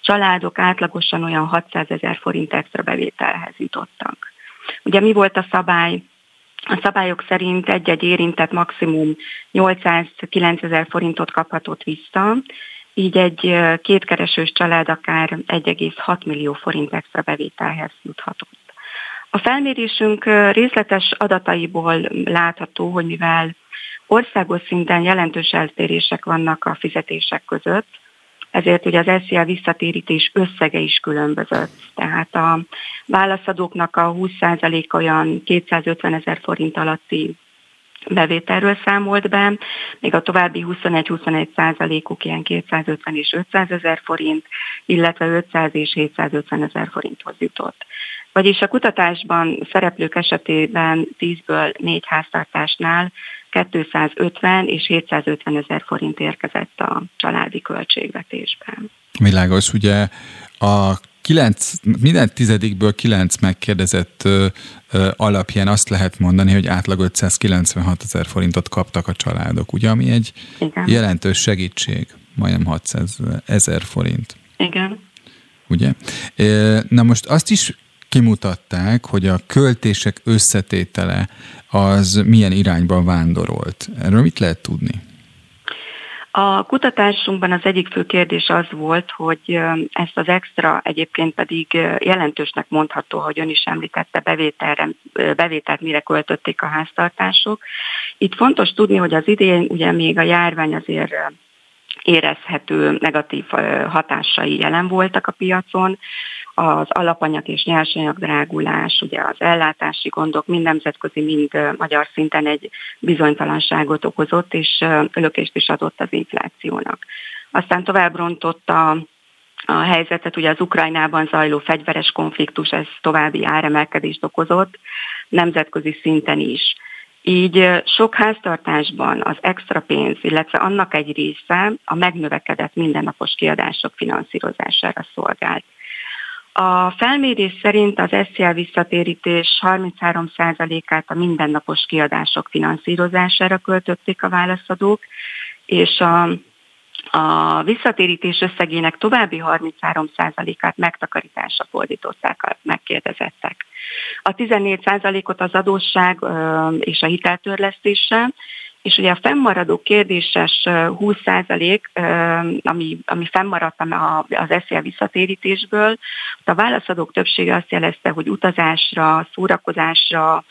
családok átlagosan olyan 600 ezer forint extra bevételhez jutottak. Ugye mi volt a szabály? A szabályok szerint egy-egy érintett maximum 809 ezer forintot kaphatott vissza, így egy kétkeresős család akár 1,6 millió forint extra bevételhez juthatott. A felmérésünk részletes adataiból látható, hogy mivel országos szinten jelentős eltérések vannak a fizetések között, ezért ugye az SZIA visszatérítés összege is különbözött. Tehát a válaszadóknak a 20% olyan 250 ezer forint alatti bevételről számolt be, még a további 21-21 százalékuk ilyen 250 és 500 ezer forint, illetve 500 és 750 ezer forinthoz jutott. Vagyis a kutatásban szereplők esetében 10-ből 4 háztartásnál 250 és 750 ezer forint érkezett a családi költségvetésben. Világos, ugye a 9, minden tizedikből 9 megkérdezett ö, ö, alapján azt lehet mondani, hogy átlag 596 ezer forintot kaptak a családok, ugye, ami egy Igen. jelentős segítség, majdnem 600 ezer forint. Igen. Ugye? Na most azt is kimutatták, hogy a költések összetétele az milyen irányban vándorolt. Erről mit lehet tudni? A kutatásunkban az egyik fő kérdés az volt, hogy ezt az extra egyébként pedig jelentősnek mondható, hogy ön is említette, bevételre, bevételt mire költötték a háztartások. Itt fontos tudni, hogy az idén ugye még a járvány azért érezhető negatív hatásai jelen voltak a piacon, az alapanyag és nyersanyag drágulás, ugye az ellátási gondok mind nemzetközi, mind magyar szinten egy bizonytalanságot okozott, és lökést is adott az inflációnak. Aztán tovább rontotta a helyzetet, ugye az Ukrajnában zajló fegyveres konfliktus, ez további áremelkedést okozott, nemzetközi szinten is. Így sok háztartásban az extra pénz, illetve annak egy része a megnövekedett mindennapos kiadások finanszírozására szolgált. A felmérés szerint az SZL visszatérítés 33%-át a mindennapos kiadások finanszírozására költötték a válaszadók, és a, a visszatérítés összegének további 33%-át megtakarításra fordították a megkérdezettek. A 14%-ot az adósság és a hiteltörlesztése, és ugye a fennmaradó kérdéses 20%, ami, ami fennmaradt az SZL visszatérítésből, a válaszadók többsége azt jelezte, hogy utazásra, szórakozásra,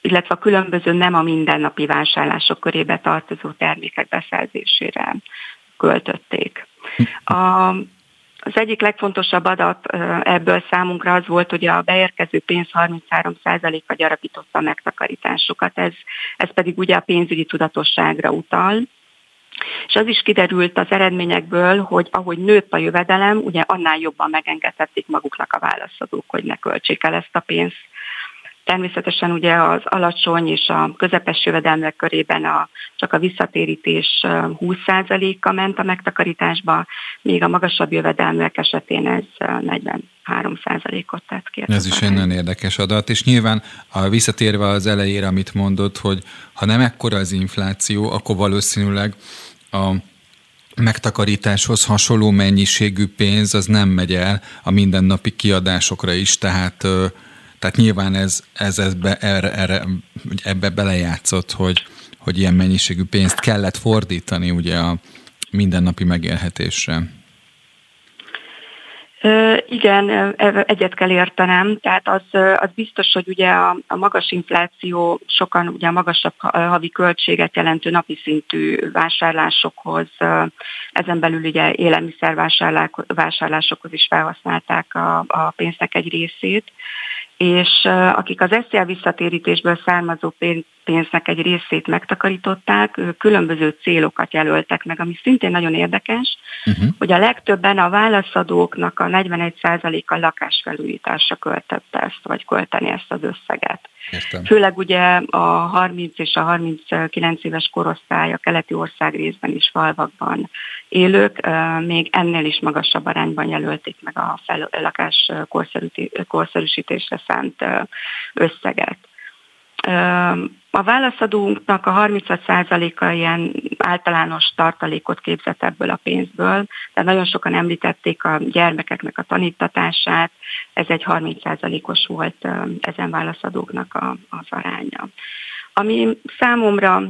illetve a különböző nem a mindennapi vásárlások körébe tartozó termékek beszerzésére költötték. A, az egyik legfontosabb adat ebből számunkra az volt, hogy a beérkező pénz 33%-a gyarapította a megtakarításokat, ez, ez pedig ugye a pénzügyi tudatosságra utal. És az is kiderült az eredményekből, hogy ahogy nőtt a jövedelem, ugye annál jobban megengedhették maguknak a válaszadók, hogy ne költsék el ezt a pénzt Természetesen ugye az alacsony és a közepes jövedelmek körében a, csak a visszatérítés 20%-a ment a megtakarításba, míg a magasabb jövedelmek esetén ez 43%-ot tett ki. Ez is egy nagyon érdekes adat, és nyilván a visszatérve az elejére, amit mondott, hogy ha nem ekkora az infláció, akkor valószínűleg a megtakarításhoz hasonló mennyiségű pénz az nem megy el a mindennapi kiadásokra is, tehát tehát nyilván ez, ez, ez be, erre, erre, ebbe belejátszott, hogy, hogy ilyen mennyiségű pénzt kellett fordítani ugye a mindennapi megélhetésre. Igen, egyet kell értenem. Tehát az, az biztos, hogy ugye a, a magas infláció sokan ugye a magasabb havi költséget jelentő napi szintű vásárlásokhoz, ezen belül ugye élelmiszervásárlásokhoz is felhasználták a, a pénznek egy részét és akik az SZIA visszatérítésből származó pénznek egy részét megtakarították, különböző célokat jelöltek meg, ami szintén nagyon érdekes, uh-huh. hogy a legtöbben a válaszadóknak a 41%-a lakásfelújításra költette ezt, vagy költeni ezt az összeget. Értem. Főleg ugye a 30 és a 39 éves korosztály a keleti ország részben is falvakban élők még ennél is magasabb arányban jelölték meg a fel, lakás korszerűsítésre szánt összeget. A válaszadónknak a 36%-a ilyen általános tartalékot képzett ebből a pénzből, de nagyon sokan említették a gyermekeknek a tanítatását, ez egy 30%-os volt ezen válaszadóknak az aránya. Ami számomra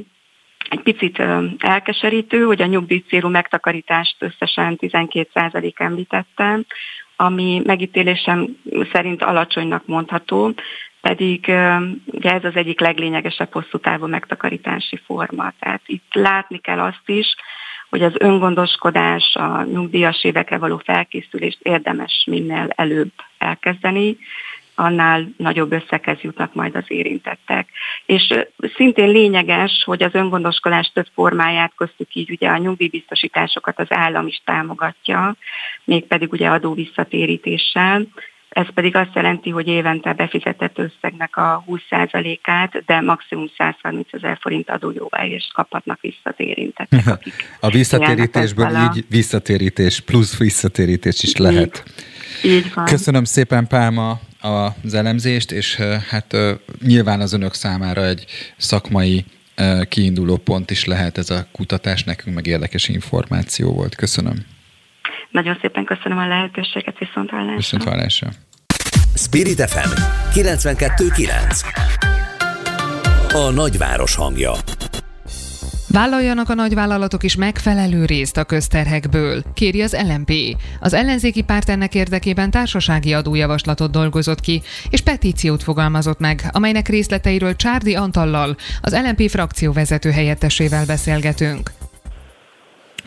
egy picit elkeserítő, hogy a nyugdíjcélú megtakarítást összesen 12% említettem, ami megítélésem szerint alacsonynak mondható, pedig ez az egyik leglényegesebb hosszú távú megtakarítási forma. Tehát itt látni kell azt is, hogy az öngondoskodás, a nyugdíjas évekre való felkészülést érdemes minél előbb elkezdeni, annál nagyobb összeghez jutnak majd az érintettek. És szintén lényeges, hogy az öngondoskodás több formáját köztük így ugye a nyugdíjbiztosításokat az állam is támogatja, mégpedig ugye adó visszatérítéssel, ez pedig azt jelenti, hogy évente befizetett összegnek a 20%-át, de maximum 130 ezer forint adójóváért kaphatnak vissza az érintettek. a visszatérítésből a... így visszatérítés plusz visszatérítés is lehet. Így, így van. Köszönöm szépen Pálma az elemzést, és hát nyilván az önök számára egy szakmai kiinduló pont is lehet ez a kutatás, nekünk meg érdekes információ volt. Köszönöm. Nagyon szépen köszönöm a lehetőséget, viszont hallásra. Viszont hallásra. Spirit FM 92.9 A nagyváros hangja Vállaljanak a nagyvállalatok is megfelelő részt a közterhekből, kéri az LMP. Az ellenzéki párt ennek érdekében társasági adójavaslatot dolgozott ki, és petíciót fogalmazott meg, amelynek részleteiről Csárdi Antallal, az LMP frakció vezető helyettesével beszélgetünk.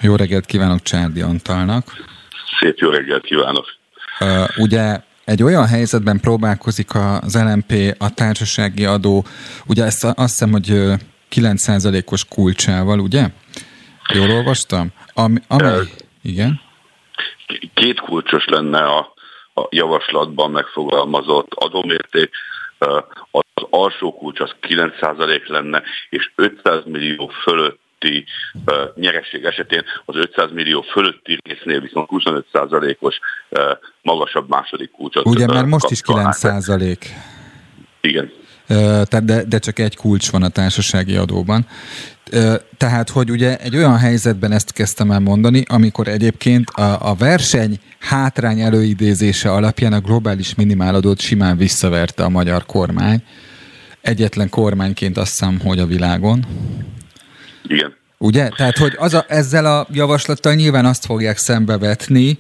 Jó reggelt kívánok Csárdi Antalnak! Szép jó reggelt kívánok! Uh, ugye egy olyan helyzetben próbálkozik az LMP a társasági adó, ugye ezt azt hiszem, hogy 9%-os kulcsával, ugye? Jól olvastam? Ami, amely, igen? Két kulcsos lenne a, a javaslatban megfogalmazott adómérték, az alsó kulcs az 9% lenne, és 500 millió fölött fölötti uh, nyereség esetén az 500 millió fölötti résznél viszont 25%-os uh, magasabb második kulcsot. Ugye, mert most is 9%. Igen. Tehát de, de csak egy kulcs van a társasági adóban. Tehát, hogy ugye egy olyan helyzetben ezt kezdtem el mondani, amikor egyébként a, a verseny hátrány előidézése alapján a globális minimáladót simán visszaverte a magyar kormány. Egyetlen kormányként azt hiszem, hogy a világon. Igen. Ugye? Tehát, hogy az a, ezzel a javaslattal nyilván azt fogják szembevetni,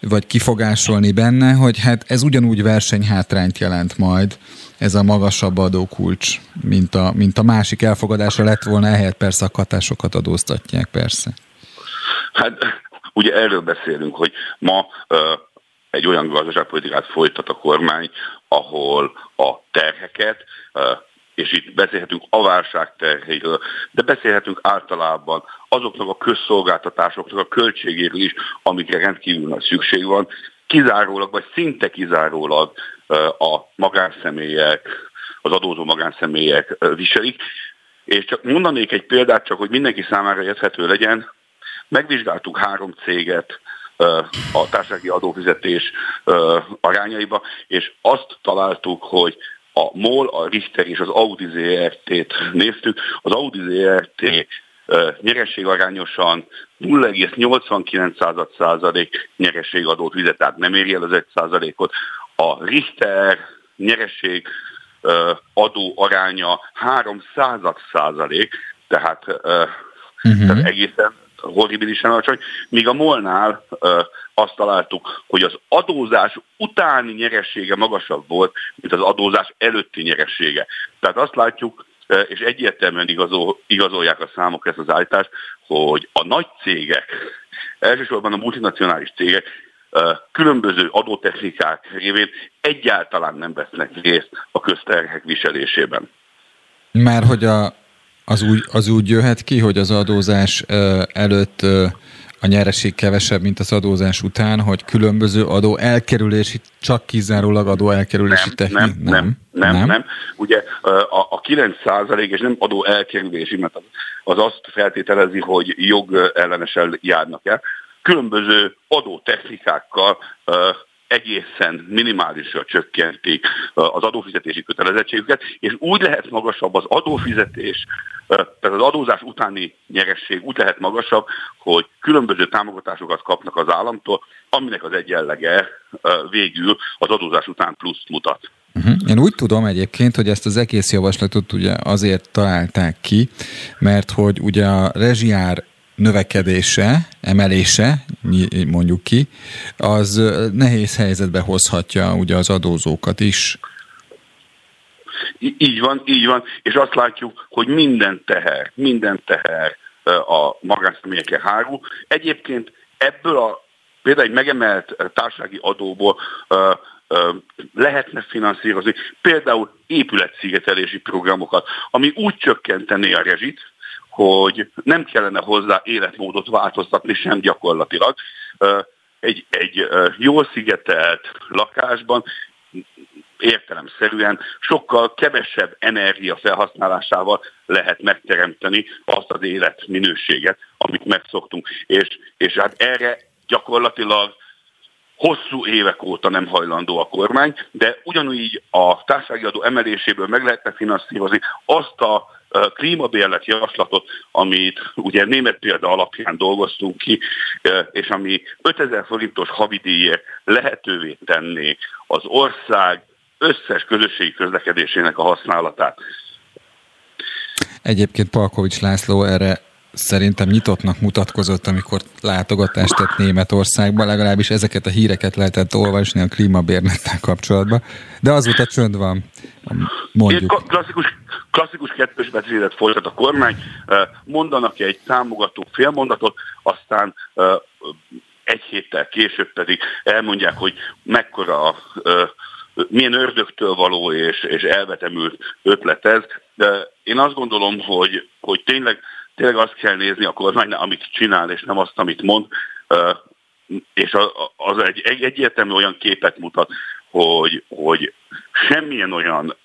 vagy kifogásolni benne, hogy hát ez ugyanúgy versenyhátrányt jelent majd, ez a magasabb adókulcs, mint a, mint a másik elfogadása lett volna, ehelyett persze a katásokat adóztatják, persze. Hát ugye erről beszélünk, hogy ma uh, egy olyan gazdaságpolitikát folytat a kormány, ahol a terheket uh, és itt beszélhetünk a válság terhéről, de beszélhetünk általában azoknak a közszolgáltatásoknak a költségéről is, amikre rendkívül nagy szükség van, kizárólag, vagy szinte kizárólag a magánszemélyek, az adózó magánszemélyek viselik. És csak mondanék egy példát, csak hogy mindenki számára érthető legyen. Megvizsgáltuk három céget a társasági adófizetés arányaiba, és azt találtuk, hogy a MOL, a Richter és az Audi ZRT-t néztük. Az Audi ZRT nyerességarányosan 0,89 százalék nyerességadót fizet, tehát nem éri el az 1 százalékot. A Richter nyereség adó aránya 3 század százalék, tehát, uh-huh. tehát egészen horribilisen alacsony, míg a Molnál azt találtuk, hogy az adózás utáni nyeressége magasabb volt, mint az adózás előtti nyeressége. Tehát azt látjuk, és egyértelműen igazol, igazolják a számok ezt az állítást, hogy a nagy cégek, elsősorban a multinacionális cégek különböző adótechnikák révén egyáltalán nem vesznek részt a közterhek viselésében. Már hogy a, az, úgy, az úgy jöhet ki, hogy az adózás előtt a nyereség kevesebb, mint az adózás után, hogy különböző adó elkerülési, csak kizárólag adó elkerülési nem, technik? Nem, nem, nem, nem, nem. Ugye a, a 9 és nem adó elkerülési, mert az, az azt feltételezi, hogy jog ellenesen járnak el. Különböző adótechnikákkal egészen minimálisra csökkentik az adófizetési kötelezettségüket, és úgy lehet magasabb az adófizetés, tehát az adózás utáni nyeresség úgy lehet magasabb, hogy különböző támogatásokat kapnak az államtól, aminek az egyenlege végül az adózás után plusz mutat. Uh-huh. Én úgy tudom egyébként, hogy ezt az egész javaslatot ugye azért találták ki, mert hogy ugye a rezsiár növekedése, emelése, mondjuk ki, az nehéz helyzetbe hozhatja ugye az adózókat is. Így van, így van, és azt látjuk, hogy minden teher, minden teher a magánszemélyekre hárul. Egyébként ebből a például egy megemelt társasági adóból lehetne finanszírozni például épületszigetelési programokat, ami úgy csökkentené a rezsit, hogy nem kellene hozzá életmódot változtatni sem gyakorlatilag. Egy, egy jól szigetelt lakásban értelemszerűen sokkal kevesebb energia felhasználásával lehet megteremteni azt az életminőséget, amit megszoktunk. És, és hát erre gyakorlatilag hosszú évek óta nem hajlandó a kormány, de ugyanúgy a társasági adó emeléséből meg lehetne finanszírozni azt a klímabérlet javaslatot, amit ugye német példa alapján dolgoztunk ki, és ami 5000 forintos havidíjért lehetővé tenné az ország összes közösségi közlekedésének a használatát. Egyébként Palkovics László erre szerintem nyitottnak mutatkozott, amikor látogatást tett Németországba, legalábbis ezeket a híreket lehetett olvasni a klímabérlettel kapcsolatban, de azóta csönd van, mondjuk. Klasszikus, klasszikus kettős beszédet folytat a kormány, mondanak egy támogató félmondatot, aztán egy héttel később pedig elmondják, hogy mekkora milyen ördögtől való és, és elvetemült ötlet ez. De én azt gondolom, hogy, hogy tényleg tényleg azt kell nézni a kormánynál, amit csinál, és nem azt, amit mond, és az egy, egy egyértelmű olyan képet mutat, hogy, hogy semmilyen olyan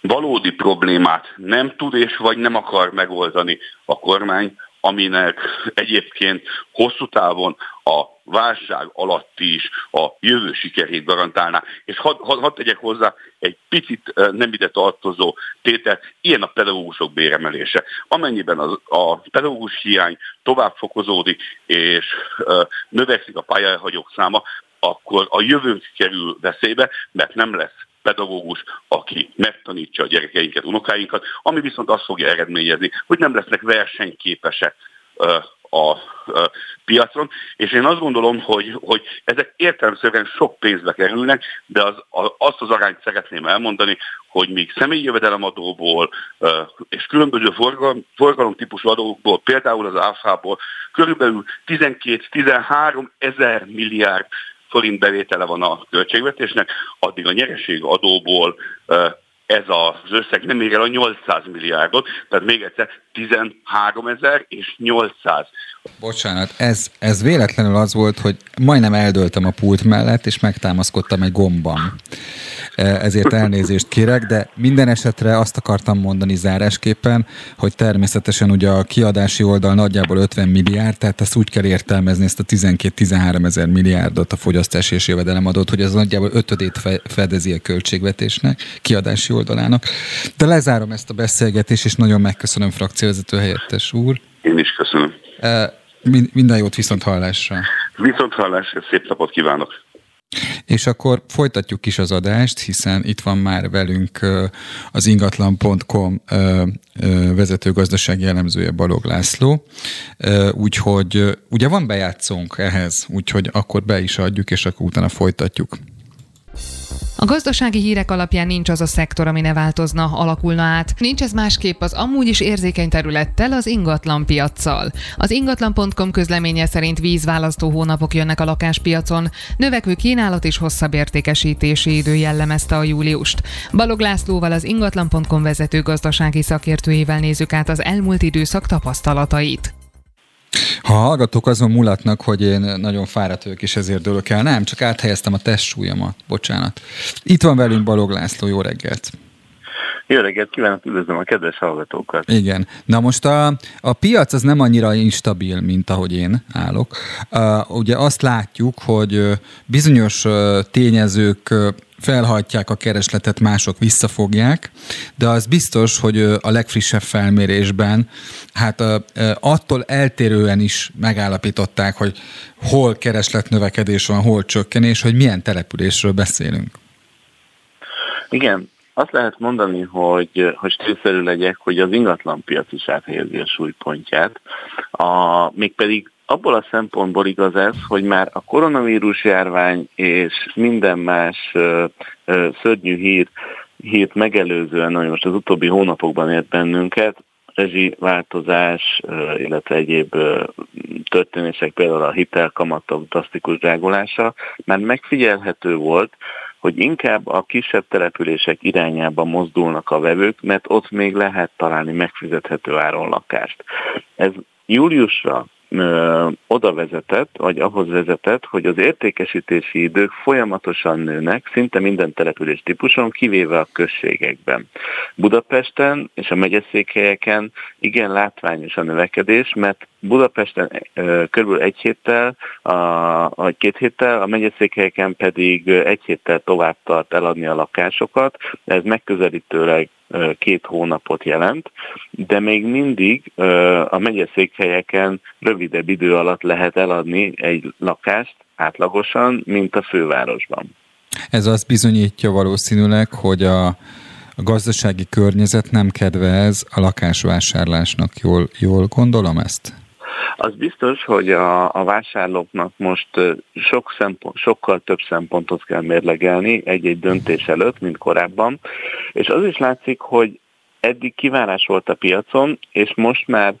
valódi problémát nem tud és vagy nem akar megoldani a kormány, aminek egyébként hosszú távon a válság alatt is a jövő sikerét garantálná. És hadd had, had tegyek hozzá egy picit nem ide tartozó tételt, ilyen a pedagógusok béremelése. Amennyiben az, a pedagógus hiány tovább fokozódik, és ö, növekszik a pályáhagyók száma, akkor a jövőnk kerül veszélybe, mert nem lesz pedagógus, aki megtanítsa a gyerekeinket, unokáinkat, ami viszont azt fogja eredményezni, hogy nem lesznek versenyképesek a piacon, és én azt gondolom, hogy, hogy ezek értelemszerűen sok pénzbe kerülnek, de az, azt az arányt szeretném elmondani, hogy míg személyi jövedelemadóból és különböző forgalom, forgalomtípusú adókból, például az áfából körülbelül 12-13 ezer milliárd forint bevétele van a költségvetésnek, addig a nyereség adóból ez az összeg nem ér el a 800 milliárdot, tehát még egyszer 13 ezer és 800. Bocsánat, ez, ez véletlenül az volt, hogy majdnem eldöltem a pult mellett, és megtámaszkodtam egy gomban. E, ezért elnézést kérek, de minden esetre azt akartam mondani zárásképpen, hogy természetesen ugye a kiadási oldal nagyjából 50 milliárd, tehát ezt úgy kell értelmezni ezt a 12-13 ezer milliárdot a fogyasztási és jövedelemadót, hogy ez nagyjából ötödét fedezi a költségvetésnek, kiadási oldalának. De lezárom ezt a beszélgetést, és nagyon megköszönöm frakcióvezető helyettes úr. Én is köszönöm. Minden jót viszont hallásra. Viszont hallásra, szép napot kívánok. És akkor folytatjuk is az adást, hiszen itt van már velünk az ingatlan.com vezető gazdasági elemzője Balog László. Úgyhogy ugye van bejátszónk ehhez, úgyhogy akkor be is adjuk, és akkor utána folytatjuk. A gazdasági hírek alapján nincs az a szektor, ami ne változna, alakulna át. Nincs ez másképp az amúgy is érzékeny területtel, az ingatlan piaccal. Az ingatlan.com közleménye szerint vízválasztó hónapok jönnek a lakáspiacon, növekvő kínálat és hosszabb értékesítési idő jellemezte a júliust. Balog Lászlóval az ingatlan.com vezető gazdasági szakértőjével nézzük át az elmúlt időszak tapasztalatait. Ha hallgatók azon mulatnak, hogy én nagyon fáradt vagyok, és ezért dőlök el, nem, csak áthelyeztem a testsúlyomat, bocsánat. Itt van velünk Balog László, jó reggelt! Jó reggelt kívánok, üdvözlöm a kedves hallgatókat. Igen. Na most a, a piac az nem annyira instabil, mint ahogy én állok. Uh, ugye azt látjuk, hogy bizonyos tényezők felhajtják a keresletet, mások visszafogják, de az biztos, hogy a legfrissebb felmérésben hát attól eltérően is megállapították, hogy hol keresletnövekedés van, hol csökkenés, hogy milyen településről beszélünk. Igen, azt lehet mondani, hogy, hogy stílszerű legyek, hogy az ingatlanpiac is áthelyezi a súlypontját, a, mégpedig abból a szempontból igaz ez, hogy már a koronavírus járvány és minden más szörnyű hír, hírt megelőzően, ami most az utóbbi hónapokban ért bennünket, változás, illetve egyéb történések, például a hitelkamatok drasztikus drágulása, már megfigyelhető volt, hogy inkább a kisebb települések irányába mozdulnak a vevők, mert ott még lehet találni megfizethető áron lakást. Ez júliusra oda vezetett, vagy ahhoz vezetett, hogy az értékesítési idők folyamatosan nőnek, szinte minden település típuson, kivéve a községekben. Budapesten és a megyeszékhelyeken igen látványos a növekedés, mert Budapesten kb. egy héttel, vagy két héttel, a megyeszékhelyeken pedig egy héttel tovább tart eladni a lakásokat. Ez megközelítőleg két hónapot jelent, de még mindig a megyeszékhelyeken rövidebb idő alatt lehet eladni egy lakást átlagosan, mint a fővárosban. Ez azt bizonyítja valószínűleg, hogy a, a gazdasági környezet nem kedvez a lakásvásárlásnak. Jól, jól gondolom ezt? Az biztos, hogy a, a vásárlóknak most sok szempont, sokkal több szempontot kell mérlegelni egy-egy döntés előtt, mint korábban, és az is látszik, hogy eddig kivárás volt a piacon, és most már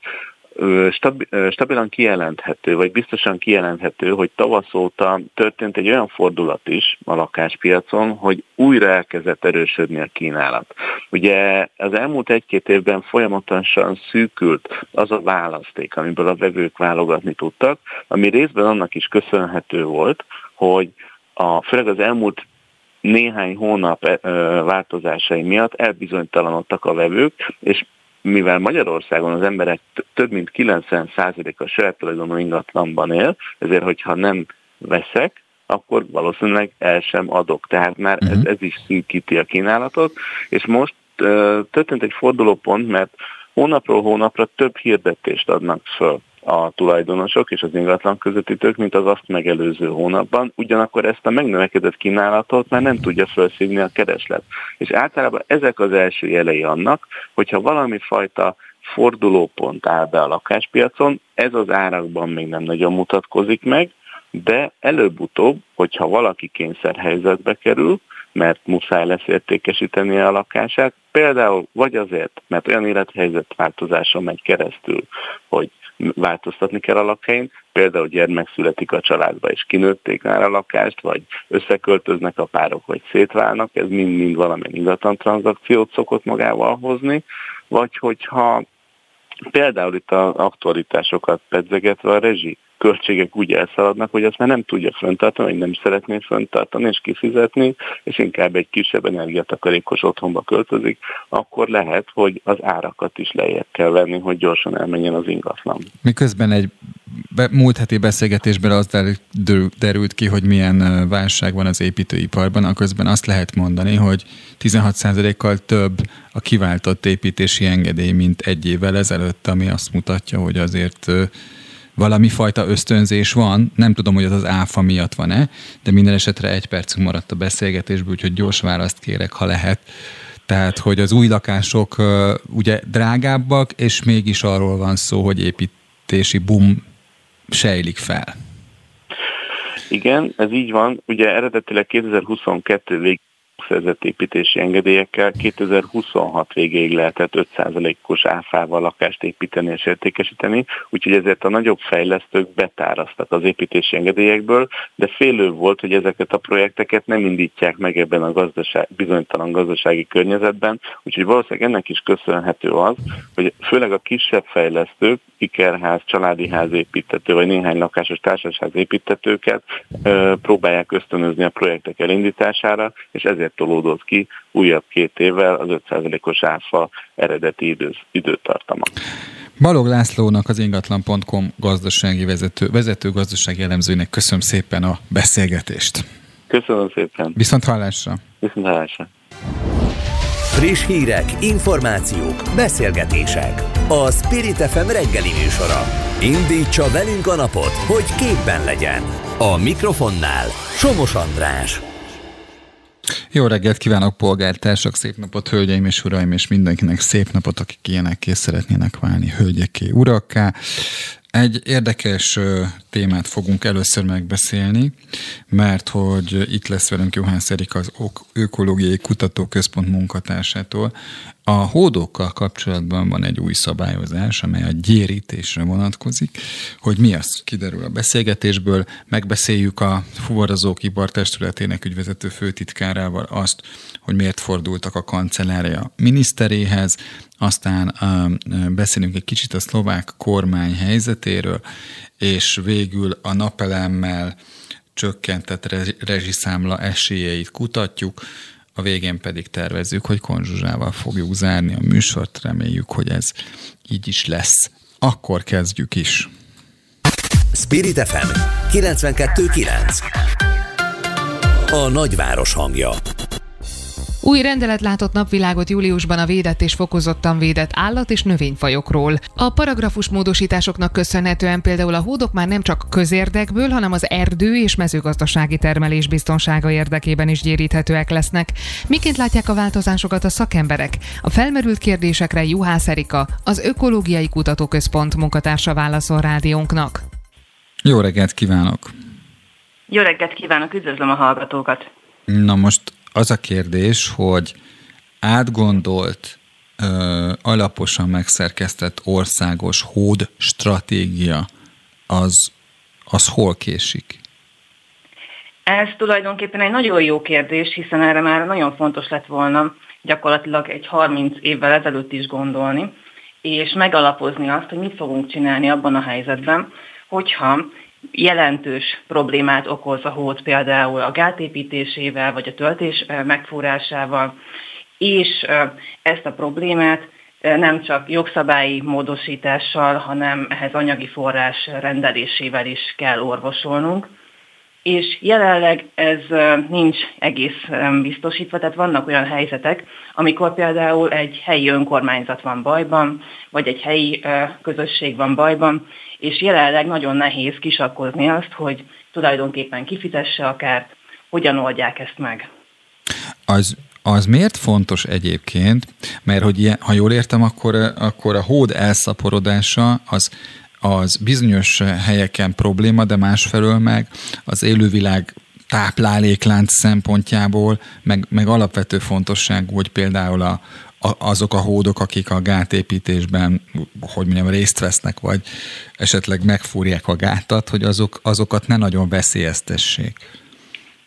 stabilan kijelenthető, vagy biztosan kijelenthető, hogy tavasz óta történt egy olyan fordulat is a lakáspiacon, hogy újra elkezdett erősödni a kínálat. Ugye az elmúlt egy-két évben folyamatosan szűkült az a választék, amiből a vevők válogatni tudtak, ami részben annak is köszönhető volt, hogy a, főleg az elmúlt néhány hónap változásai miatt elbizonytalanodtak a vevők, és mivel Magyarországon az emberek több mint 90%-a saját tulajdonú ingatlanban él, ezért hogyha nem veszek, akkor valószínűleg el sem adok. Tehát már uh-huh. ez, mhm. ez is szűkíti a kínálatot, és most uh, történt egy fordulópont, mert hónapról hónapra több hirdetést adnak föl a tulajdonosok és az ingatlan közvetítők, mint az azt megelőző hónapban, ugyanakkor ezt a megnövekedett kínálatot már nem tudja felszívni a kereslet. És általában ezek az első jelei annak, hogyha valami fajta fordulópont áll be a lakáspiacon, ez az árakban még nem nagyon mutatkozik meg, de előbb-utóbb, hogyha valaki kényszerhelyzetbe kerül, mert muszáj lesz értékesíteni a lakását, például vagy azért, mert olyan élethelyzetváltozáson megy keresztül, hogy változtatni kell a lakhelyén, például gyermek születik a családba és kinőtték már a lakást, vagy összeköltöznek a párok, vagy szétválnak, ez mind-mind valamilyen ingatlan tranzakciót szokott magával hozni, vagy hogyha például itt az aktualitásokat pedzegetve a rezsi költségek úgy elszaladnak, hogy azt már nem tudja föntartani, vagy nem szeretné föntartani és kifizetni, és inkább egy kisebb energiatakarékos otthonba költözik, akkor lehet, hogy az árakat is lejjebb kell venni, hogy gyorsan elmenjen az ingatlan. Miközben egy be, múlt heti beszélgetésben az derült ki, hogy milyen válság van az építőiparban, közben azt lehet mondani, hogy 16%-kal több a kiváltott építési engedély, mint egy évvel ezelőtt, ami azt mutatja, hogy azért valami fajta ösztönzés van, nem tudom, hogy az az áfa miatt van-e, de minden esetre egy percünk maradt a beszélgetésből, úgyhogy gyors választ kérek, ha lehet. Tehát, hogy az új lakások ugye drágábbak, és mégis arról van szó, hogy építési boom sejlik fel. Igen, ez így van. Ugye eredetileg 2022 végig szerzett építési engedélyekkel. 2026 végéig lehetett 5%-os áfával lakást építeni és értékesíteni, úgyhogy ezért a nagyobb fejlesztők betáraztak az építési engedélyekből, de félő volt, hogy ezeket a projekteket nem indítják meg ebben a gazdaság, bizonytalan gazdasági környezetben, úgyhogy valószínűleg ennek is köszönhető az, hogy főleg a kisebb fejlesztők, ikerház, családi ház építető, vagy néhány lakásos társasház építetőket próbálják ösztönözni a projektek elindítására, és ezért tolódott ki újabb két évvel az 5%-os áfa eredeti idő, időtartama. Balog Lászlónak az ingatlan.com gazdasági vezető, vezető gazdasági elemzőnek köszönöm szépen a beszélgetést. Köszönöm szépen. Viszont hallásra. Viszont hallásra. Friss hírek, információk, beszélgetések. A Spirit FM reggeli műsora. Indítsa velünk a napot, hogy képben legyen. A mikrofonnál Somos András. Jó reggelt kívánok, polgártársak, szép napot, hölgyeim és uraim, és mindenkinek szép napot, akik ilyenekké szeretnének válni, hölgyeké, urakká. Egy érdekes témát fogunk először megbeszélni, mert hogy itt lesz velünk Johann Szerik az Ökológiai Kutatóközpont munkatársától. A hódokkal kapcsolatban van egy új szabályozás, amely a gyérítésre vonatkozik, hogy mi az kiderül a beszélgetésből. Megbeszéljük a fuvarozók ipartestületének ügyvezető főtitkárával azt, hogy miért fordultak a kancellária miniszteréhez, aztán uh, beszélünk egy kicsit a szlovák kormány helyzetéről, és végül a napelemmel csökkentett rezsiszámla esélyeit kutatjuk, a végén pedig tervezzük, hogy konzsuzsával fogjuk zárni a műsort, reméljük, hogy ez így is lesz. Akkor kezdjük is. Spirit FM 92.9 A nagyváros hangja új rendelet látott napvilágot júliusban a védett és fokozottan védett állat- és növényfajokról. A paragrafus módosításoknak köszönhetően például a hódok már nem csak közérdekből, hanem az erdő és mezőgazdasági termelés biztonsága érdekében is gyéríthetőek lesznek. Miként látják a változásokat a szakemberek? A felmerült kérdésekre Juhász Erika, az Ökológiai Kutatóközpont munkatársa válaszol rádiónknak. Jó reggelt kívánok! Jó reggelt kívánok, üdvözlöm a hallgatókat! Na most az a kérdés, hogy átgondolt, ö, alaposan megszerkesztett országos hód stratégia az, az hol késik? Ez tulajdonképpen egy nagyon jó kérdés, hiszen erre már nagyon fontos lett volna gyakorlatilag egy 30 évvel ezelőtt is gondolni, és megalapozni azt, hogy mit fogunk csinálni abban a helyzetben, hogyha jelentős problémát okoz a hód például a gátépítésével, vagy a töltés megfúrásával, és ezt a problémát nem csak jogszabályi módosítással, hanem ehhez anyagi forrás rendelésével is kell orvosolnunk. És jelenleg ez nincs egész biztosítva, tehát vannak olyan helyzetek, amikor például egy helyi önkormányzat van bajban, vagy egy helyi közösség van bajban, és jelenleg nagyon nehéz kisakkozni azt, hogy tulajdonképpen kifizesse a kárt, hogyan oldják ezt meg. Az az miért fontos egyébként? Mert hogy ilyen, ha jól értem, akkor, akkor a hód elszaporodása az, az bizonyos helyeken probléma, de másfelől meg az élővilág tápláléklánc szempontjából, meg, meg alapvető fontosságú, hogy például a, azok a hódok, akik a gátépítésben, hogy mondjam, részt vesznek, vagy esetleg megfúrják a gátat, hogy azok, azokat ne nagyon veszélyeztessék.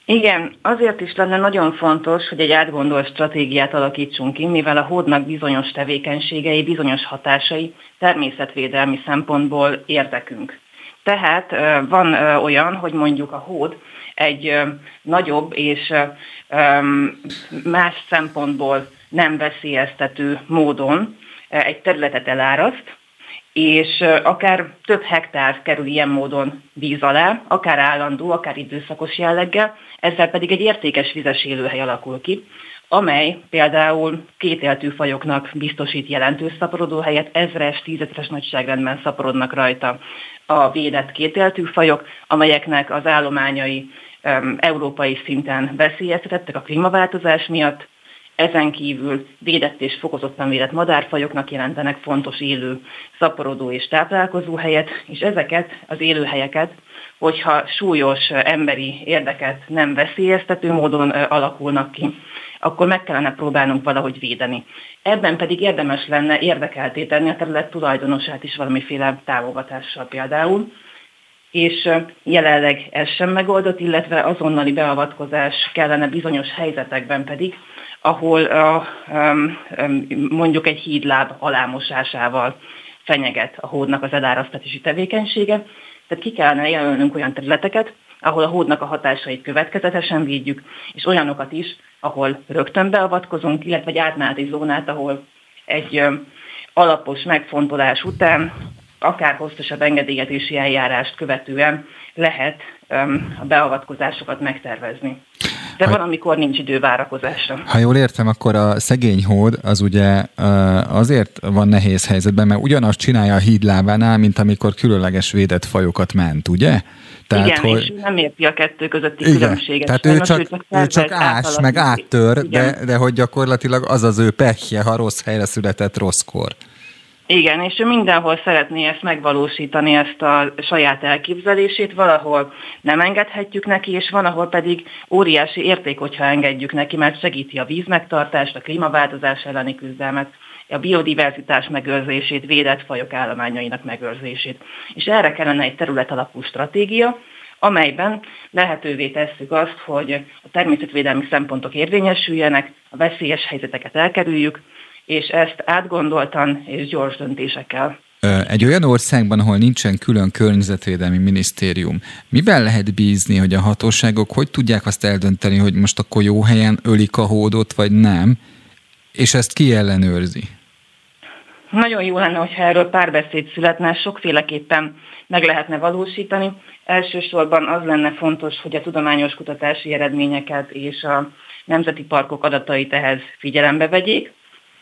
Igen, azért is lenne nagyon fontos, hogy egy átgondolt stratégiát alakítsunk ki, mivel a hódnak bizonyos tevékenységei, bizonyos hatásai természetvédelmi szempontból érdekünk. Tehát van olyan, hogy mondjuk a hód egy nagyobb és más szempontból nem veszélyeztető módon eh, egy területet eláraszt, és eh, akár több hektár kerül ilyen módon víz alá, akár állandó, akár időszakos jelleggel, ezzel pedig egy értékes vizes élőhely alakul ki, amely például kételtű fajoknak biztosít jelentős szaporodóhelyet, ezres, tízezres nagyságrendben szaporodnak rajta a védett kételtű fajok, amelyeknek az állományai um, európai szinten veszélyeztetettek a klímaváltozás miatt, ezen kívül védett és fokozottan védett madárfajoknak jelentenek fontos élő, szaporodó és táplálkozó helyet, és ezeket az élőhelyeket, hogyha súlyos emberi érdeket nem veszélyeztető módon alakulnak ki, akkor meg kellene próbálnunk valahogy védeni. Ebben pedig érdemes lenne érdekelté tenni a terület tulajdonosát is valamiféle támogatással például, és jelenleg ez sem megoldott, illetve azonnali beavatkozás kellene bizonyos helyzetekben pedig, ahol a, mondjuk egy hídláb alámosásával fenyeget a hódnak az elárasztatási tevékenysége. Tehát ki kellene jelölnünk olyan területeket, ahol a hódnak a hatásait következetesen védjük, és olyanokat is, ahol rögtön beavatkozunk, illetve egy átmeneti zónát, ahol egy alapos megfontolás után, akár hosszasabb engedélyezési eljárást követően lehet a beavatkozásokat megtervezni. De van, amikor nincs idő várakozásra. Ha jól értem, akkor a szegény hód az ugye azért van nehéz helyzetben, mert ugyanazt csinálja a hídlábánál, mint amikor különleges védett fajokat ment, ugye? Tehát, Igen, hogy... és nem érti a kettő közötti Igen. különbséget. Tehát ő csak, ő csak, ő csak ás, meg áttör, de, de hogy gyakorlatilag az az ő pehje, ha rossz helyre született rosszkor. Igen, és ő mindenhol szeretné ezt megvalósítani, ezt a saját elképzelését, valahol nem engedhetjük neki, és van, ahol pedig óriási érték, hogyha engedjük neki, mert segíti a vízmegtartást, a klímaváltozás elleni küzdelmet, a biodiverzitás megőrzését, védett fajok állományainak megőrzését. És erre kellene egy terület alapú stratégia, amelyben lehetővé tesszük azt, hogy a természetvédelmi szempontok érvényesüljenek, a veszélyes helyzeteket elkerüljük, és ezt átgondoltan és gyors döntésekkel. Egy olyan országban, ahol nincsen külön környezetvédelmi minisztérium, miben lehet bízni, hogy a hatóságok hogy tudják azt eldönteni, hogy most akkor jó helyen ölik a hódot, vagy nem, és ezt ki ellenőrzi? Nagyon jó lenne, hogyha erről párbeszéd születne, sokféleképpen meg lehetne valósítani. Elsősorban az lenne fontos, hogy a tudományos kutatási eredményeket és a nemzeti parkok adatait ehhez figyelembe vegyék,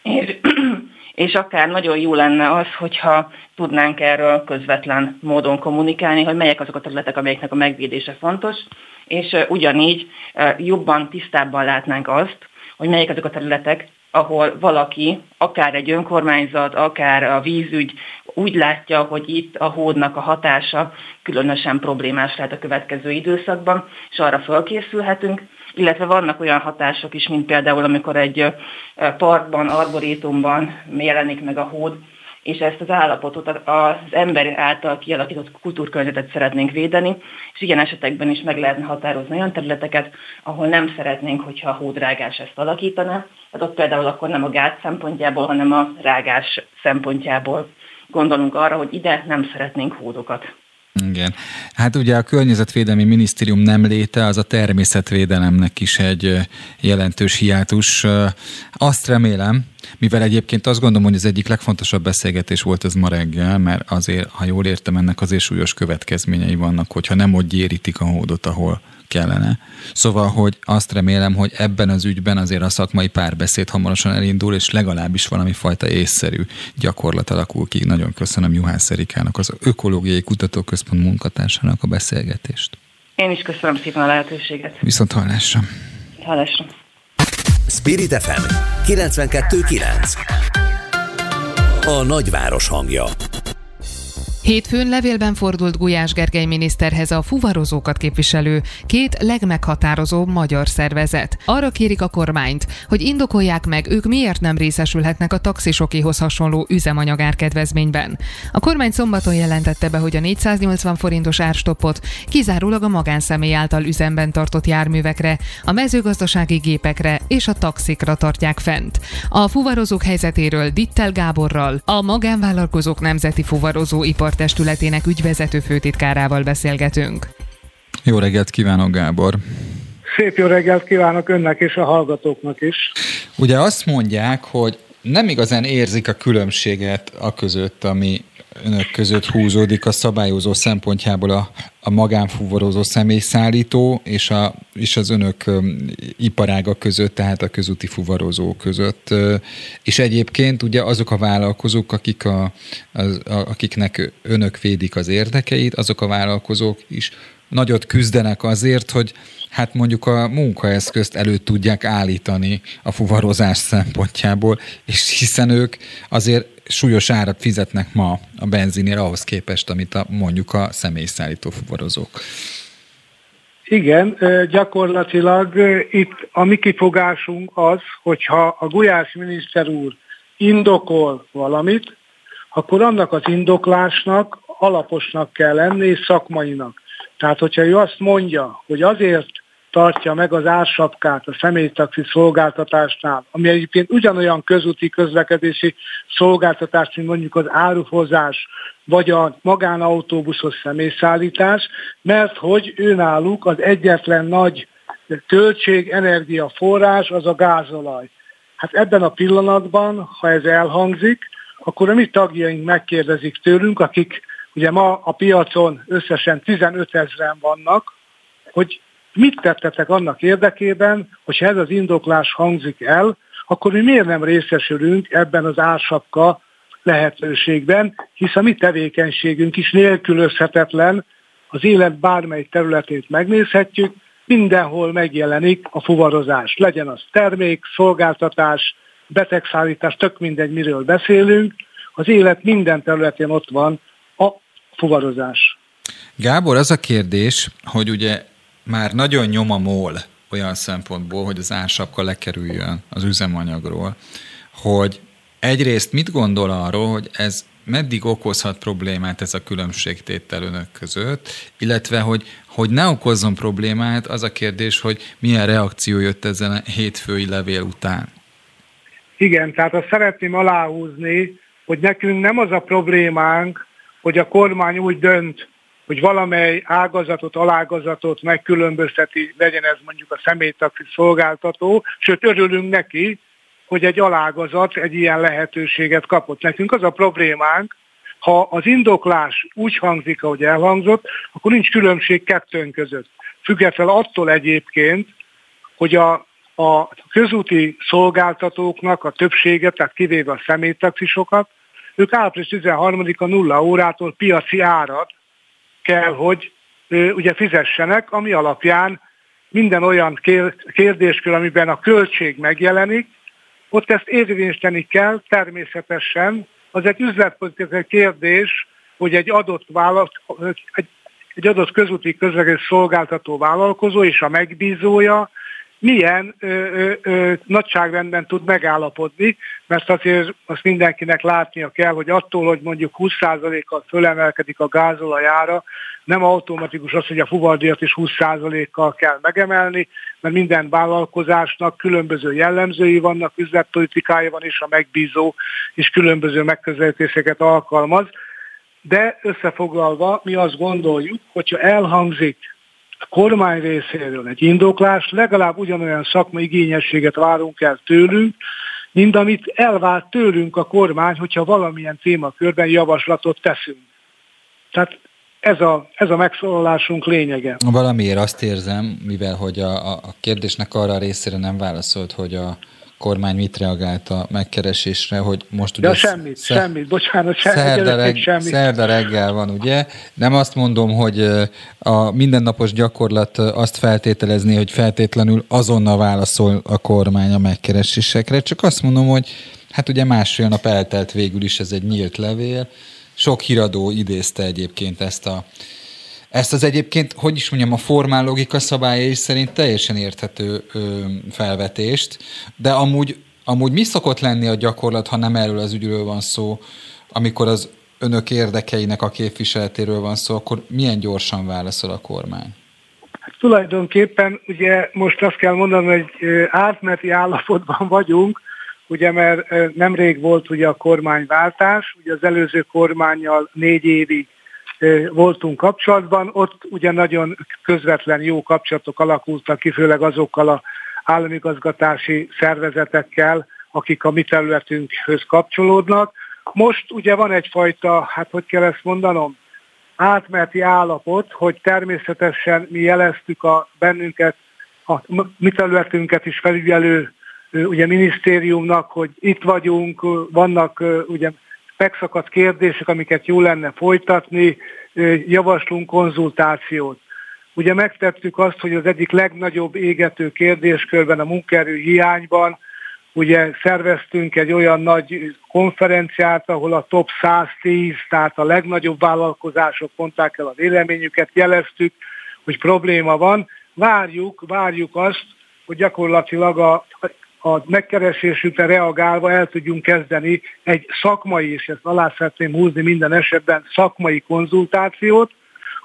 és, és akár nagyon jó lenne az, hogyha tudnánk erről közvetlen módon kommunikálni, hogy melyek azok a területek, amelyeknek a megvédése fontos, és ugyanígy jobban, tisztábban látnánk azt, hogy melyek azok a területek, ahol valaki, akár egy önkormányzat, akár a vízügy úgy látja, hogy itt a hódnak a hatása különösen problémás lehet a következő időszakban, és arra fölkészülhetünk, illetve vannak olyan hatások is, mint például amikor egy parkban, arborétumban jelenik meg a hód, és ezt az állapotot az ember által kialakított kultúrkörnyezetet szeretnénk védeni, és ilyen esetekben is meg lehetne határozni olyan területeket, ahol nem szeretnénk, hogyha a hódrágás ezt alakítaná. Hát ott például akkor nem a gát szempontjából, hanem a rágás szempontjából gondolunk arra, hogy ide nem szeretnénk hódokat. Igen. Hát ugye a Környezetvédelmi Minisztérium nem léte, az a természetvédelemnek is egy jelentős hiátus. Azt remélem, mivel egyébként azt gondolom, hogy az egyik legfontosabb beszélgetés volt ez ma reggel, mert azért, ha jól értem, ennek azért súlyos következményei vannak, hogyha nem ott gyérítik a hódot, ahol kellene. Szóval, hogy azt remélem, hogy ebben az ügyben azért a szakmai párbeszéd hamarosan elindul, és legalábbis valami fajta észszerű gyakorlat alakul ki. Nagyon köszönöm Juhász Erikának, az Ökológiai Kutatóközpont munkatársának a beszélgetést. Én is köszönöm szépen a lehetőséget. Viszont hallásra. Hallásra. Spirit FM 92.9 A nagyváros hangja Hétfőn levélben fordult Gulyás Gergely miniszterhez a fuvarozókat képviselő két legmeghatározóbb magyar szervezet. Arra kérik a kormányt, hogy indokolják meg, ők miért nem részesülhetnek a taxisokéhoz hasonló üzemanyagárkedvezményben. A kormány szombaton jelentette be, hogy a 480 forintos árstoppot kizárólag a magánszemély által üzemben tartott járművekre, a mezőgazdasági gépekre és a taxikra tartják fent. A fuvarozók helyzetéről Dittel Gáborral, a magánvállalkozók nemzeti fuvarozó ipar testületének ügyvezető főtitkárával beszélgetünk. Jó reggelt kívánok, Gábor! Szép jó reggelt kívánok önnek és a hallgatóknak is. Ugye azt mondják, hogy nem igazán érzik a különbséget a között, ami önök között húzódik a szabályozó szempontjából a, a magánfuvarozó személyszállító és, a, és az önök iparága között, tehát a közúti fuvarozó között. És egyébként ugye azok a vállalkozók, akik a, az, a, akiknek önök védik az érdekeit, azok a vállalkozók is nagyot küzdenek azért, hogy hát mondjuk a munkaeszközt elő tudják állítani a fuvarozás szempontjából, és hiszen ők azért súlyos árat fizetnek ma a benzinért ahhoz képest, amit a, mondjuk a személyszállító fuvarozók. Igen, gyakorlatilag itt a mi kifogásunk az, hogyha a Gulyás miniszter úr indokol valamit, akkor annak az indoklásnak alaposnak kell lenni és szakmainak. Tehát, hogyha ő azt mondja, hogy azért tartja meg az ársapkát a személytaxi szolgáltatásnál, ami egyébként ugyanolyan közúti közlekedési szolgáltatás, mint mondjuk az árufozás, vagy a magánautóbuszos személyszállítás, mert hogy náluk az egyetlen nagy költség, energiaforrás az a gázolaj. Hát ebben a pillanatban, ha ez elhangzik, akkor a mi tagjaink megkérdezik tőlünk, akik ugye ma a piacon összesen 15 ezeren vannak, hogy mit tettetek annak érdekében, hogyha ez az indoklás hangzik el, akkor mi miért nem részesülünk ebben az ársapka lehetőségben, hisz a mi tevékenységünk is nélkülözhetetlen, az élet bármely területét megnézhetjük, mindenhol megjelenik a fuvarozás. Legyen az termék, szolgáltatás, betegszállítás, tök mindegy, miről beszélünk, az élet minden területén ott van a fuvarozás. Gábor, az a kérdés, hogy ugye már nagyon nyom a mól olyan szempontból, hogy az ársapka lekerüljön az üzemanyagról, hogy egyrészt mit gondol arról, hogy ez meddig okozhat problémát ez a különbségtétel önök között, illetve hogy, hogy ne okozzon problémát, az a kérdés, hogy milyen reakció jött ezen a hétfői levél után. Igen, tehát azt szeretném aláhúzni, hogy nekünk nem az a problémánk, hogy a kormány úgy dönt, hogy valamely ágazatot, alágazatot megkülönbözteti, legyen ez mondjuk a személytaxi szolgáltató, sőt örülünk neki, hogy egy alágazat egy ilyen lehetőséget kapott. Nekünk az a problémánk, ha az indoklás úgy hangzik, ahogy elhangzott, akkor nincs különbség kettőnk között. Független attól egyébként, hogy a, a közúti szolgáltatóknak a többsége, tehát kivéve a személytaxisokat, ők április 13-a nulla órától piaci árat kell, hogy ugye fizessenek, ami alapján minden olyan kérdéskör, amiben a költség megjelenik, ott ezt érvényesíteni kell természetesen. Az egy üzletpolitikai kérdés, hogy egy adott, vállalat, egy, egy adott közúti közlekedés szolgáltató vállalkozó és a megbízója milyen ö, ö, ö, nagyságrendben tud megállapodni, mert azért azt mindenkinek látnia kell, hogy attól, hogy mondjuk 20%-kal fölemelkedik a gázolajára, nem automatikus az, hogy a fuvardíjat is 20%-kal kell megemelni, mert minden vállalkozásnak különböző jellemzői vannak, üzletpolitikája van, és a megbízó is különböző megközelítéseket alkalmaz. De összefoglalva mi azt gondoljuk, hogyha elhangzik a kormány részéről egy indoklás, legalább ugyanolyan szakmai igényességet várunk el tőlünk, mint amit elvált tőlünk a kormány, hogyha valamilyen témakörben javaslatot teszünk. Tehát ez a, ez a megszólalásunk lényege. Valamiért azt érzem, mivel hogy a, a kérdésnek arra a részére nem válaszolt, hogy a kormány mit reagált a megkeresésre, hogy most ugye... Ja, semmit, szer... semmit, bocsánat, semmit, szerda, reg, semmit. szerda reggel van, ugye? Nem azt mondom, hogy a mindennapos gyakorlat azt feltételezni, hogy feltétlenül azonnal válaszol a kormány a megkeresésekre, csak azt mondom, hogy hát ugye másfél nap eltelt végül is ez egy nyílt levél, sok híradó idézte egyébként ezt a ezt az egyébként, hogy is mondjam, a formál logika szabályai szerint teljesen érthető ö, felvetést, de amúgy, amúgy mi szokott lenni a gyakorlat, ha nem erről az ügyről van szó, amikor az önök érdekeinek a képviseletéről van szó, akkor milyen gyorsan válaszol a kormány? Tulajdonképpen ugye most azt kell mondanom, hogy átmeneti állapotban vagyunk, ugye mert nemrég volt ugye a kormányváltás, ugye az előző kormányjal négy évig voltunk kapcsolatban, ott ugye nagyon közvetlen jó kapcsolatok alakultak ki, főleg azokkal a államigazgatási szervezetekkel, akik a mi területünkhöz kapcsolódnak. Most ugye van egyfajta, hát hogy kell ezt mondanom, átmeneti állapot, hogy természetesen mi jeleztük a bennünket, a mi területünket is felügyelő ugye minisztériumnak, hogy itt vagyunk, vannak ugye megszakadt kérdések, amiket jó lenne folytatni, javaslunk konzultációt. Ugye megtettük azt, hogy az egyik legnagyobb égető kérdéskörben a munkaerő hiányban ugye szerveztünk egy olyan nagy konferenciát, ahol a top 110, tehát a legnagyobb vállalkozások mondták el a véleményüket, jeleztük, hogy probléma van, várjuk, várjuk azt, hogy gyakorlatilag a, a megkeresésükre reagálva el tudjunk kezdeni egy szakmai, és ezt alá szeretném húzni minden esetben, szakmai konzultációt,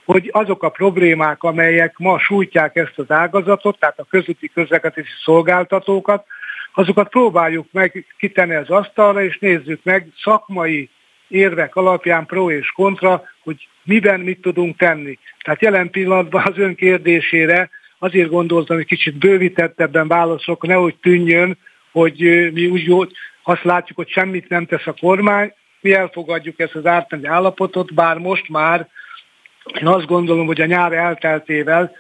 hogy azok a problémák, amelyek ma sújtják ezt az ágazatot, tehát a közúti közlekedési szolgáltatókat, azokat próbáljuk meg kitenni az asztalra, és nézzük meg szakmai érvek alapján pro és kontra, hogy miben mit tudunk tenni. Tehát jelen pillanatban az ön kérdésére azért gondoltam, hogy kicsit bővítettebben válaszolok, nehogy tűnjön, hogy mi úgy jó, azt látjuk, hogy semmit nem tesz a kormány, mi elfogadjuk ezt az ártani állapotot, bár most már én azt gondolom, hogy a nyár elteltével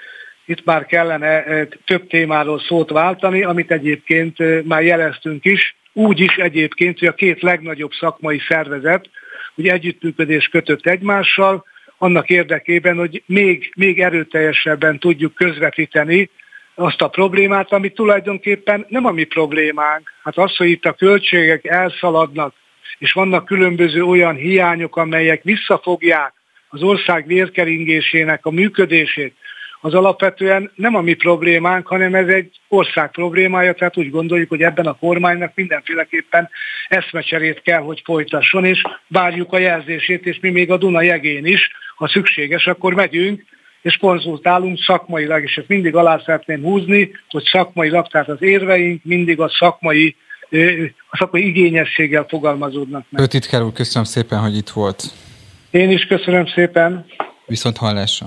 itt már kellene több témáról szót váltani, amit egyébként már jeleztünk is, úgy is egyébként, hogy a két legnagyobb szakmai szervezet, hogy együttműködés kötött egymással, annak érdekében, hogy még, még erőteljesebben tudjuk közvetíteni azt a problémát, ami tulajdonképpen nem a mi problémánk. Hát az, hogy itt a költségek elszaladnak, és vannak különböző olyan hiányok, amelyek visszafogják az ország vérkeringésének a működését, az alapvetően nem a mi problémánk, hanem ez egy ország problémája, tehát úgy gondoljuk, hogy ebben a kormánynak mindenféleképpen eszmecserét kell, hogy folytasson, és várjuk a jelzését, és mi még a Duna jegén is, ha szükséges, akkor megyünk, és konzultálunk szakmailag, és ezt mindig alá szeretném húzni, hogy szakmailag, tehát az érveink mindig a szakmai, a szakmai igényességgel fogalmazódnak meg. Főtitkár úr, köszönöm szépen, hogy itt volt. Én is köszönöm szépen. Viszont hallásra.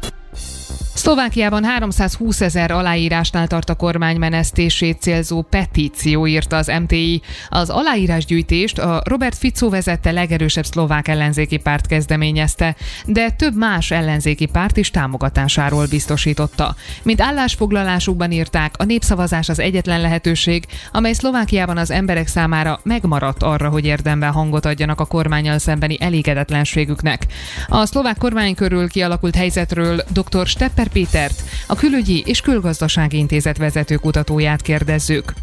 Szlovákiában 320 ezer aláírásnál tart a kormány menesztését célzó petíció, írta az MTI. Az aláírásgyűjtést a Robert Fico vezette legerősebb szlovák ellenzéki párt kezdeményezte, de több más ellenzéki párt is támogatásáról biztosította. Mint állásfoglalásukban írták, a népszavazás az egyetlen lehetőség, amely Szlovákiában az emberek számára megmaradt arra, hogy érdemben hangot adjanak a kormányal szembeni elégedetlenségüknek. A szlovák kormány körül kialakult helyzetről dr. Stepper Pétert, a Külügyi és Külgazdasági Intézet vezető kutatóját kérdezzük.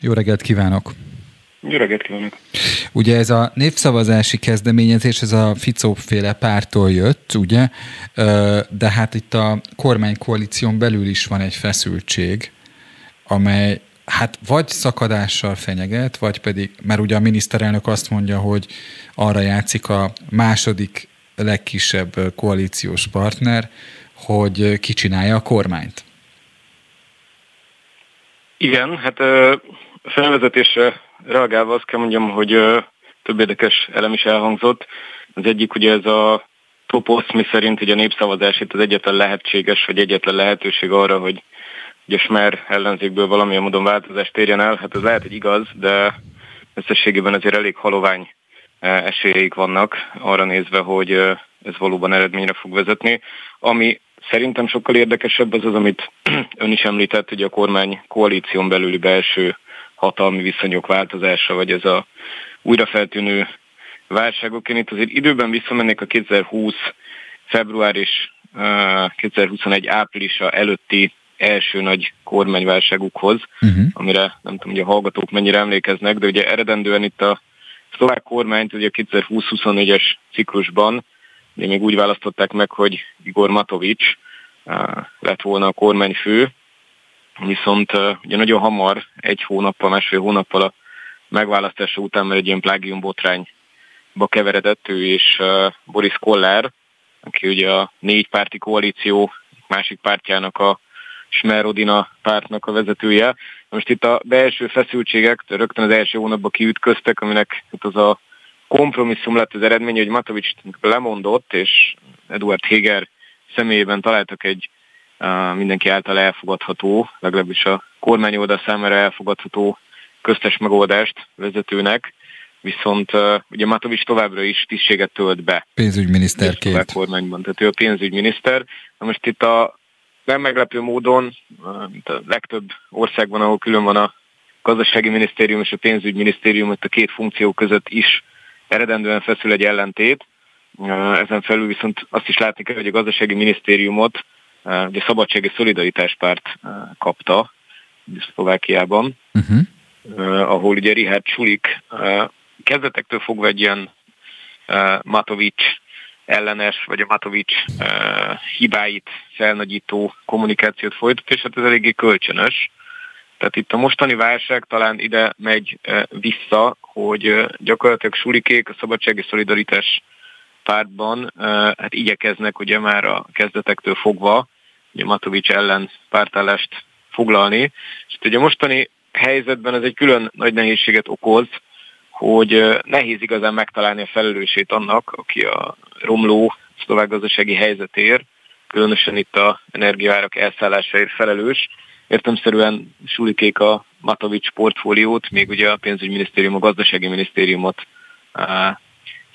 Jó reggelt kívánok! Jó reggelt kívánok! Ugye ez a népszavazási kezdeményezés, ez a Ficó-féle pártól jött, ugye? De hát itt a kormánykoalíción belül is van egy feszültség, amely hát vagy szakadással fenyeget, vagy pedig, mert ugye a miniszterelnök azt mondja, hogy arra játszik a második legkisebb koalíciós partner, hogy kicsinálja a kormányt. Igen, hát a felvezetésre reagálva azt kell mondjam, hogy több érdekes elem is elhangzott. Az egyik ugye ez a toposz, mi szerint hogy a népszavazás itt az egyetlen lehetséges, vagy egyetlen lehetőség arra, hogy ugye Smer ellenzékből valamilyen módon változást érjen el. Hát ez lehet, hogy igaz, de összességében azért elég halovány esélyeik vannak arra nézve, hogy ez valóban eredményre fog vezetni. Ami Szerintem sokkal érdekesebb az az, amit ön is említett, hogy a kormány koalíción belüli belső hatalmi viszonyok változása, vagy ez a újrafeltűnő válságok. Én itt azért időben visszamennék a 2020 február és 2021 áprilisa előtti első nagy kormányválságukhoz, uh-huh. amire nem tudom, hogy a hallgatók mennyire emlékeznek, de ugye eredendően itt a szlovák kormányt ugye a 2020-24-es ciklusban de még úgy választották meg, hogy Igor Matovics lett volna a kormányfő, viszont ugye nagyon hamar, egy hónappal, másfél hónappal a megválasztása után, mert egy ilyen plágium botrányba keveredett ő és Boris Kollár, aki ugye a négy párti koalíció másik pártjának a Smerodina pártnak a vezetője. Most itt a belső feszültségek rögtön az első hónapban kiütköztek, aminek az a kompromisszum lett az eredmény, hogy Matovics lemondott, és Eduard Heger személyében találtak egy mindenki által elfogadható, legalábbis a kormány oldal számára elfogadható köztes megoldást vezetőnek, viszont ugye Matovics továbbra is tisztséget tölt be. Pénzügyminiszterként. A kormányban, tehát ő a pénzügyminiszter. Na most itt a nem meglepő módon, a legtöbb országban, ahol külön van a gazdasági minisztérium és a pénzügyminisztérium, ott a két funkció között is eredendően feszül egy ellentét. Ezen felül viszont azt is látni kell, hogy a gazdasági minisztériumot ugye Szabadsági Szolidaritás párt kapta Szlovákiában, uh-huh. ahol ugye Richard Sulik kezdetektől fogva egy ilyen Matovics ellenes, vagy a Matovics hibáit felnagyító kommunikációt folytat, és hát ez eléggé kölcsönös. Tehát itt a mostani válság talán ide megy vissza, hogy gyakorlatilag sulikék a szabadsági szolidaritás pártban hát igyekeznek ugye már a kezdetektől fogva ugye Matovics ellen pártállást foglalni. És ugye a mostani helyzetben ez egy külön nagy nehézséget okoz, hogy nehéz igazán megtalálni a felelősét annak, aki a romló szlovák gazdasági helyzetér, különösen itt a energiaárak elszállásáért felelős. Értemszerűen sulikék a Matovics portfóliót, még ugye a pénzügyminisztérium, a gazdasági minisztériumot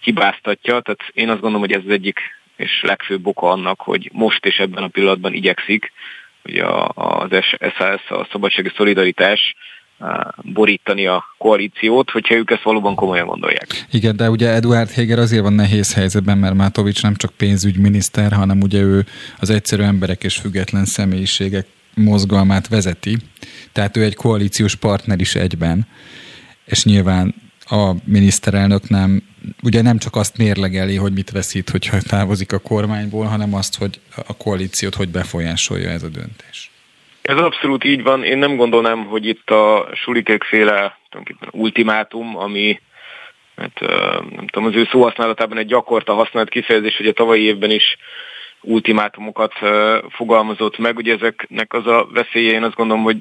hibáztatja, tehát én azt gondolom, hogy ez az egyik és legfőbb oka annak, hogy most és ebben a pillanatban igyekszik, ugye az SAS, a Szabadsági Szolidaritás borítani a koalíciót, hogyha ők ezt valóban komolyan gondolják. Igen, de ugye Eduard Heger azért van nehéz helyzetben, mert Mátovics nem csak pénzügyminiszter, hanem ugye ő az egyszerű emberek és független személyiségek mozgalmát vezeti, tehát ő egy koalíciós partner is egyben, és nyilván a miniszterelnök nem, ugye nem csak azt mérlegeli, hogy mit veszít, hogyha távozik a kormányból, hanem azt, hogy a koalíciót hogy befolyásolja ez a döntés. Ez abszolút így van. Én nem gondolnám, hogy itt a sulikek féle ultimátum, ami hát, nem tudom, az ő szóhasználatában egy gyakorta használt kifejezés, hogy a tavalyi évben is ultimátumokat fogalmazott meg. Ugye ezeknek az a veszélye, én azt gondolom, hogy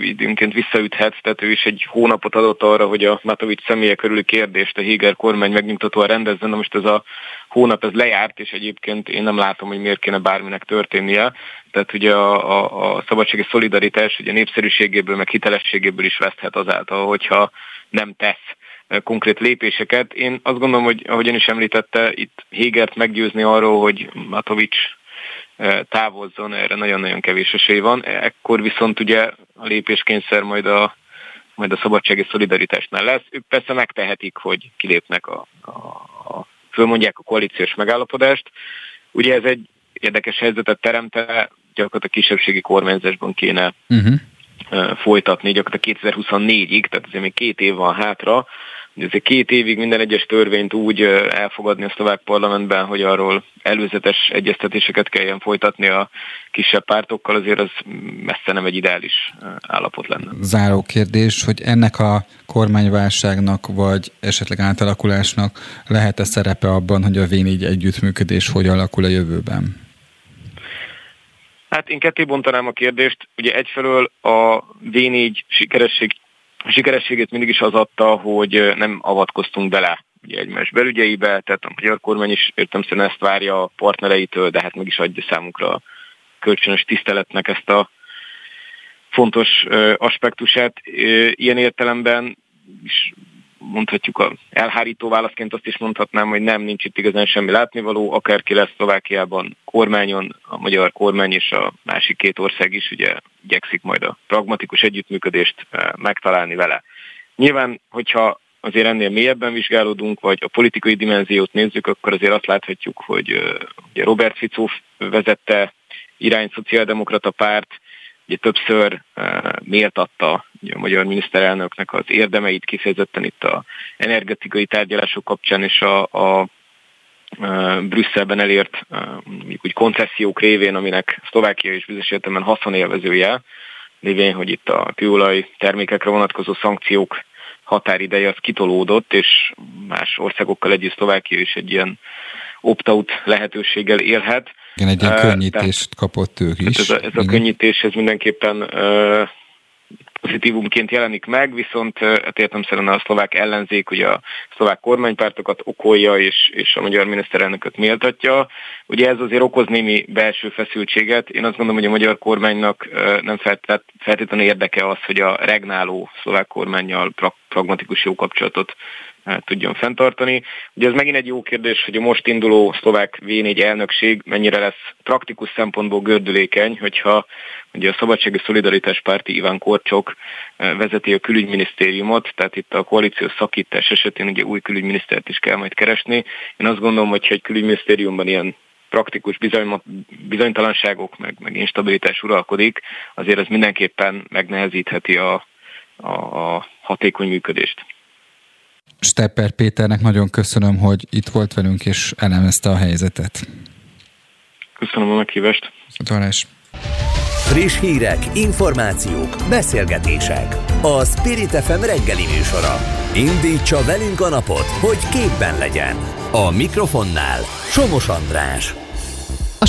időnként visszaüthet, tehát ő is egy hónapot adott arra, hogy a Matovics személye körüli kérdést a Higer kormány megnyugtatóan rendezzen, de most ez a hónap ez lejárt, és egyébként én nem látom, hogy miért kéne bárminek történnie. Tehát ugye a, a, a szabadsági szolidaritás ugye népszerűségéből, meg hitelességéből is veszthet azáltal, hogyha nem tesz konkrét lépéseket. Én azt gondolom, hogy ahogyan is említette, itt Hégert meggyőzni arról, hogy Matovics távozzon, erre nagyon-nagyon kevés esély van. Ekkor viszont ugye a lépéskényszer majd a, majd a szabadsági szolidaritásnál lesz. Ők persze megtehetik, hogy kilépnek a, a, a fölmondják a koalíciós megállapodást. Ugye ez egy érdekes helyzetet teremte, gyakorlatilag kisebbségi kormányzásban kéne uh-huh. folytatni, gyakorlatilag 2024-ig, tehát azért még két év van hátra, azért két évig minden egyes törvényt úgy elfogadni a szlovák parlamentben, hogy arról előzetes egyeztetéseket kelljen folytatni a kisebb pártokkal, azért az messze nem egy ideális állapot lenne. Záró kérdés, hogy ennek a kormányválságnak, vagy esetleg átalakulásnak lehet-e szerepe abban, hogy a V4 együttműködés hogy alakul a jövőben? Hát én ketté bontanám a kérdést. Ugye egyfelől a V4 sikeresség sikerességét mindig is az adta, hogy nem avatkoztunk bele ugye egymás belügyeibe, tehát a magyar kormány is értem szerint ezt várja a partnereitől, de hát meg is adja számunkra a kölcsönös tiszteletnek ezt a fontos aspektusát. Ilyen értelemben is mondhatjuk a elhárító válaszként azt is mondhatnám, hogy nem, nincs itt igazán semmi látnivaló, akárki lesz Szlovákiában kormányon, a magyar kormány és a másik két ország is ugye igyekszik majd a pragmatikus együttműködést eh, megtalálni vele. Nyilván, hogyha azért ennél mélyebben vizsgálódunk, vagy a politikai dimenziót nézzük, akkor azért azt láthatjuk, hogy eh, ugye Robert Fico vezette irány szociáldemokrata párt, ugye többször uh, méltatta a magyar miniszterelnöknek az érdemeit kifejezetten itt a energetikai tárgyalások kapcsán és a, a Brüsszelben elért uh, úgy koncesziók révén, aminek Szlovákia is bizonyos értelemben haszonélvezője, lévén, hogy itt a kőolaj termékekre vonatkozó szankciók határideje az kitolódott, és más országokkal együtt Szlovákia is egy ilyen opt-out lehetőséggel élhet. Igen, egy ilyen könnyítést kapott ők is. Ez a, ez a könnyítés ez mindenképpen pozitívumként jelenik meg, viszont hát értem szerint a szlovák ellenzék, ugye a szlovák kormánypártokat okolja és, és a magyar miniszterelnököt méltatja. Ugye ez azért okoz némi belső feszültséget. Én azt gondolom, hogy a magyar kormánynak nem feltétlenül érdeke az, hogy a regnáló szlovák kormányjal pragmatikus jó kapcsolatot tudjon fenntartani. Ugye ez megint egy jó kérdés, hogy a most induló szlovák V4 elnökség mennyire lesz praktikus szempontból gördülékeny, hogyha ugye a Szabadsági Szolidaritás Párti Iván Korcsok eh, vezeti a külügyminisztériumot, tehát itt a koalíció szakítás esetén ugye új külügyminisztert is kell majd keresni. Én azt gondolom, hogy egy külügyminisztériumban ilyen praktikus bizony, bizonytalanságok, meg, meg instabilitás uralkodik, azért ez mindenképpen megnehezítheti a, a hatékony működést. Stepper Péternek nagyon köszönöm, hogy itt volt velünk és elemezte a helyzetet. Köszönöm a meghívást. Találás. Friss hírek, információk, beszélgetések. A Spirit FM reggeli műsora. Indítsa velünk a napot, hogy képben legyen. A mikrofonnál Somos András.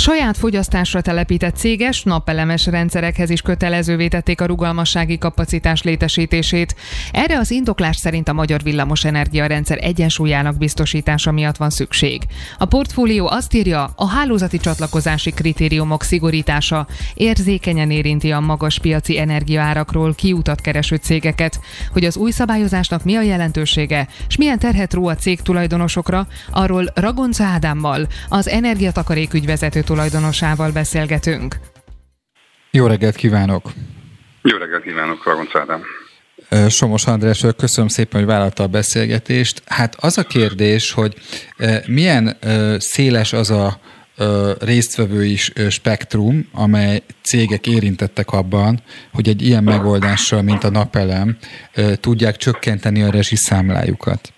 Saját fogyasztásra telepített céges napelemes rendszerekhez is kötelezővé tették a rugalmassági kapacitás létesítését. Erre az indoklás szerint a magyar villamos energiarendszer egyensúlyának biztosítása miatt van szükség. A portfólió azt írja, a hálózati csatlakozási kritériumok szigorítása érzékenyen érinti a magas piaci energiaárakról kiutat kereső cégeket. Hogy az új szabályozásnak mi a jelentősége, és milyen terhet ró a cég tulajdonosokra, arról Ragonca Ádámmal, az energiatakarék ügyvezető vezető tulajdonosával beszélgetünk. Jó reggelt kívánok! Jó reggelt kívánok, Ragonc Ádám! Somos András, köszönöm szépen, hogy vállalta a beszélgetést. Hát az a kérdés, hogy milyen széles az a résztvevői spektrum, amely cégek érintettek abban, hogy egy ilyen megoldással, mint a napelem, tudják csökkenteni a rezsiszámlájukat.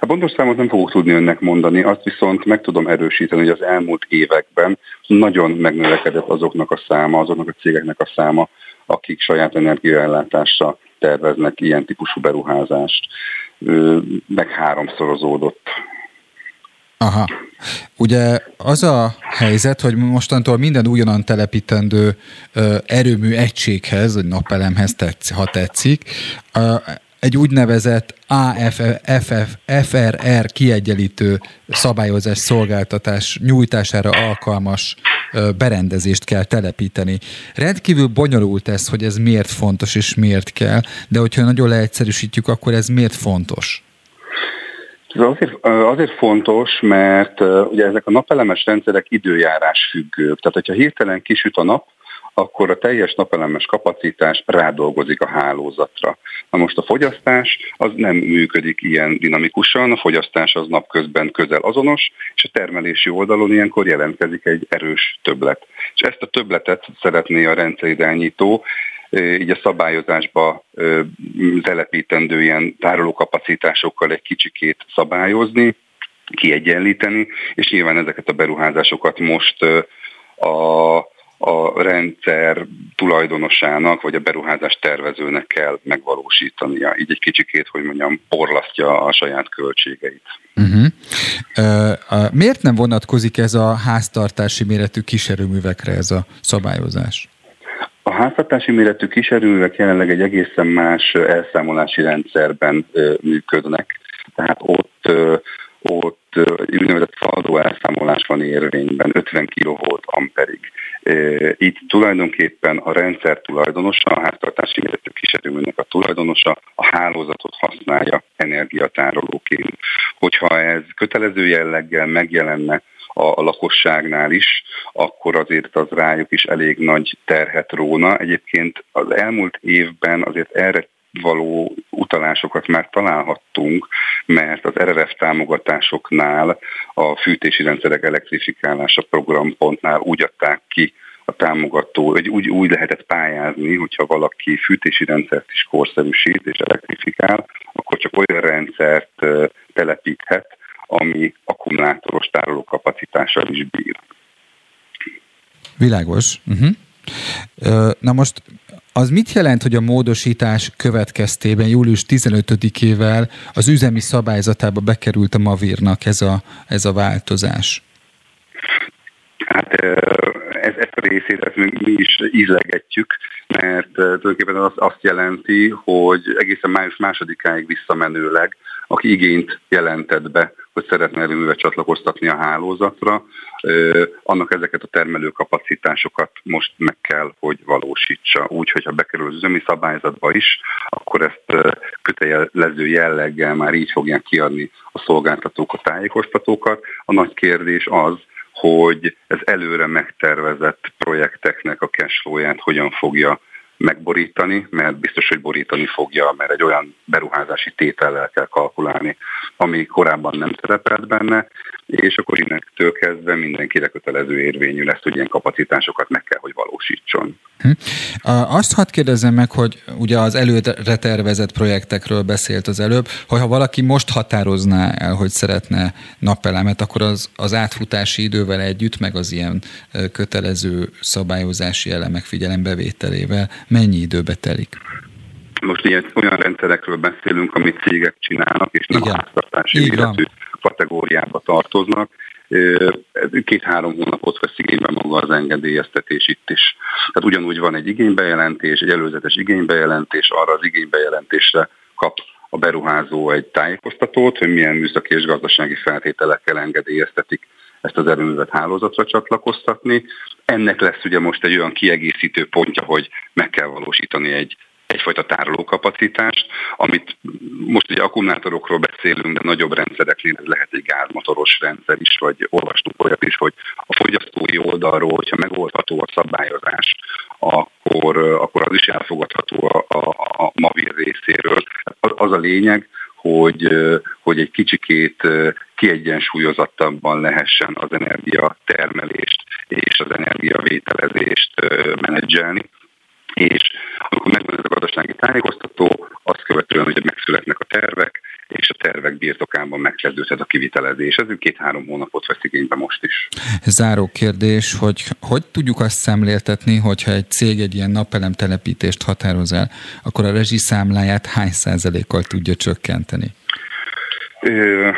A pontos számot nem fogok tudni önnek mondani, azt viszont meg tudom erősíteni, hogy az elmúlt években nagyon megnövekedett azoknak a száma, azoknak a cégeknek a száma, akik saját energiaellátásra terveznek ilyen típusú beruházást. Meg háromszorozódott. Aha. Ugye az a helyzet, hogy mostantól minden újonnan telepítendő erőmű egységhez, vagy napelemhez tetsz, ha tetszik, egy úgynevezett AFFR kiegyenlítő szabályozás szolgáltatás nyújtására alkalmas berendezést kell telepíteni. Rendkívül bonyolult ez, hogy ez miért fontos és miért kell, de hogyha nagyon leegyszerűsítjük, akkor ez miért fontos? Ez azért, azért fontos, mert ugye ezek a napelemes rendszerek időjárás függők. Tehát, hogyha hirtelen kisüt a nap, akkor a teljes napelemes kapacitás rádolgozik a hálózatra. Na most a fogyasztás az nem működik ilyen dinamikusan, a fogyasztás az napközben közel azonos, és a termelési oldalon ilyenkor jelentkezik egy erős többlet. És ezt a többletet szeretné a rendszerirányító így a szabályozásba telepítendő ilyen tárolókapacitásokkal egy kicsikét szabályozni, kiegyenlíteni, és nyilván ezeket a beruházásokat most a a rendszer tulajdonosának vagy a beruházás tervezőnek kell megvalósítania. Így egy kicsikét, hogy mondjam, porlasztja a saját költségeit. Uh-huh. Uh, miért nem vonatkozik ez a háztartási méretű kiserőművekre ez a szabályozás? A háztartási méretű kiserőművek jelenleg egy egészen más elszámolási rendszerben működnek. Tehát ott ott úgynevezett szaldó elszámolás van érvényben, 50 kV amperig. Itt tulajdonképpen a rendszer tulajdonosa, a háztartási méretű kiserőműnek a tulajdonosa a hálózatot használja energiatárolóként. Hogyha ez kötelező jelleggel megjelenne a lakosságnál is, akkor azért az rájuk is elég nagy terhet róna. Egyébként az elmúlt évben azért erre való utalásokat már találhattunk, mert az RRF támogatásoknál a fűtési rendszerek elektrifikálása programpontnál úgy adták ki a támogató, hogy úgy, úgy lehetett pályázni, hogyha valaki fűtési rendszert is korszerűsít és elektrifikál, akkor csak olyan rendszert telepíthet, ami akkumulátoros tárolókapacitással is bír. Világos. Uh-huh. Na most az mit jelent, hogy a módosítás következtében július 15-ével az üzemi szabályzatába bekerült a Mavírnak ez a, ez a változás? Hát ez, ezt a részét ezt mi is ízlegetjük, mert tulajdonképpen az azt jelenti, hogy egészen május másodikáig visszamenőleg, aki igényt jelentett be, hogy szeretne erőművet csatlakoztatni a hálózatra, annak ezeket a termelőkapacitásokat most meg kell, hogy valósítsa. Úgy, hogyha bekerül az üzemi szabályzatba is, akkor ezt kötelező jelleggel már így fogják kiadni a szolgáltatók, a tájékoztatókat. A nagy kérdés az, hogy ez előre megtervezett projekteknek a cashflow hogyan fogja megborítani, mert biztos, hogy borítani fogja, mert egy olyan beruházási tétellel kell kalkulálni, ami korábban nem szerepelt benne, és akkor innentől kezdve mindenkire kötelező érvényű lesz, hogy ilyen kapacitásokat meg kell, hogy valósítson. Hm. Azt hadd kérdezzem meg, hogy ugye az előre tervezett projektekről beszélt az előbb, hogy ha valaki most határozná el, hogy szeretne napelemet, akkor az, az átfutási idővel együtt, meg az ilyen kötelező szabályozási elemek figyelembevételével mennyi időbe telik? Most ilyen olyan rendszerekről beszélünk, amit cégek csinálnak, és nem Igen. háztartási méretű kategóriába tartoznak. Két-három hónapot vesz igénybe maga az engedélyeztetés itt is. Tehát ugyanúgy van egy igénybejelentés, egy előzetes igénybejelentés, arra az igénybejelentésre kap a beruházó egy tájékoztatót, hogy milyen műszaki és gazdasági feltételekkel engedélyeztetik ezt az erőművet hálózatra csatlakoztatni. Ennek lesz ugye most egy olyan kiegészítő pontja, hogy meg kell valósítani egy egyfajta tárolókapacitást, amit most ugye akkumulátorokról beszélünk, de nagyobb rendszereknél ez lehet egy gázmotoros rendszer is, vagy olvastuk olyat is, hogy a fogyasztói oldalról, hogyha megoldható a szabályozás, akkor, akkor az is elfogadható a, a, a Mavir részéről. Az, az a lényeg, hogy, hogy egy kicsikét kiegyensúlyozottabban lehessen az energiatermelést és az energiavételezést menedzselni. És amikor megvan gazdasági tájékoztató, azt követően, hogy megszületnek a tervek, és a tervek birtokában megkezdődhet a kivitelezés. Ez két-három hónapot vesz igénybe most is. Záró kérdés, hogy hogy tudjuk azt szemléltetni, hogyha egy cég egy ilyen napelem telepítést határoz el, akkor a rezsiszámláját hány százalékkal tudja csökkenteni? Ö,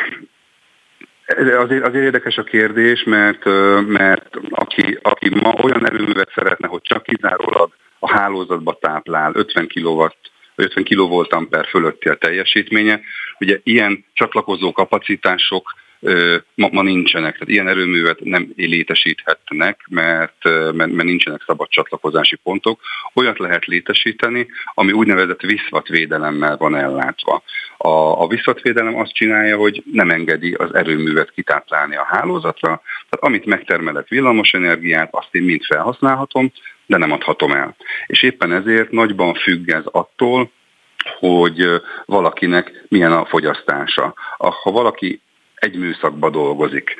Azért, azért érdekes a kérdés, mert, mert aki, aki ma olyan erőművet szeretne, hogy csak kizárólag a hálózatba táplál 50 kW 50 kV fölötti a teljesítménye. Ugye ilyen csatlakozó kapacitások ma, ma nincsenek, tehát ilyen erőművet nem létesíthetnek, mert, mert, mert nincsenek szabad csatlakozási pontok. Olyat lehet létesíteni, ami úgynevezett viszvatvédelemmel van ellátva. A, a viszvatvédelem azt csinálja, hogy nem engedi az erőművet kitáplálni a hálózatra, tehát amit megtermelett villamosenergiát, azt én mind felhasználhatom, de nem adhatom el. És éppen ezért nagyban függ ez attól, hogy valakinek milyen a fogyasztása. Ha valaki egy műszakba dolgozik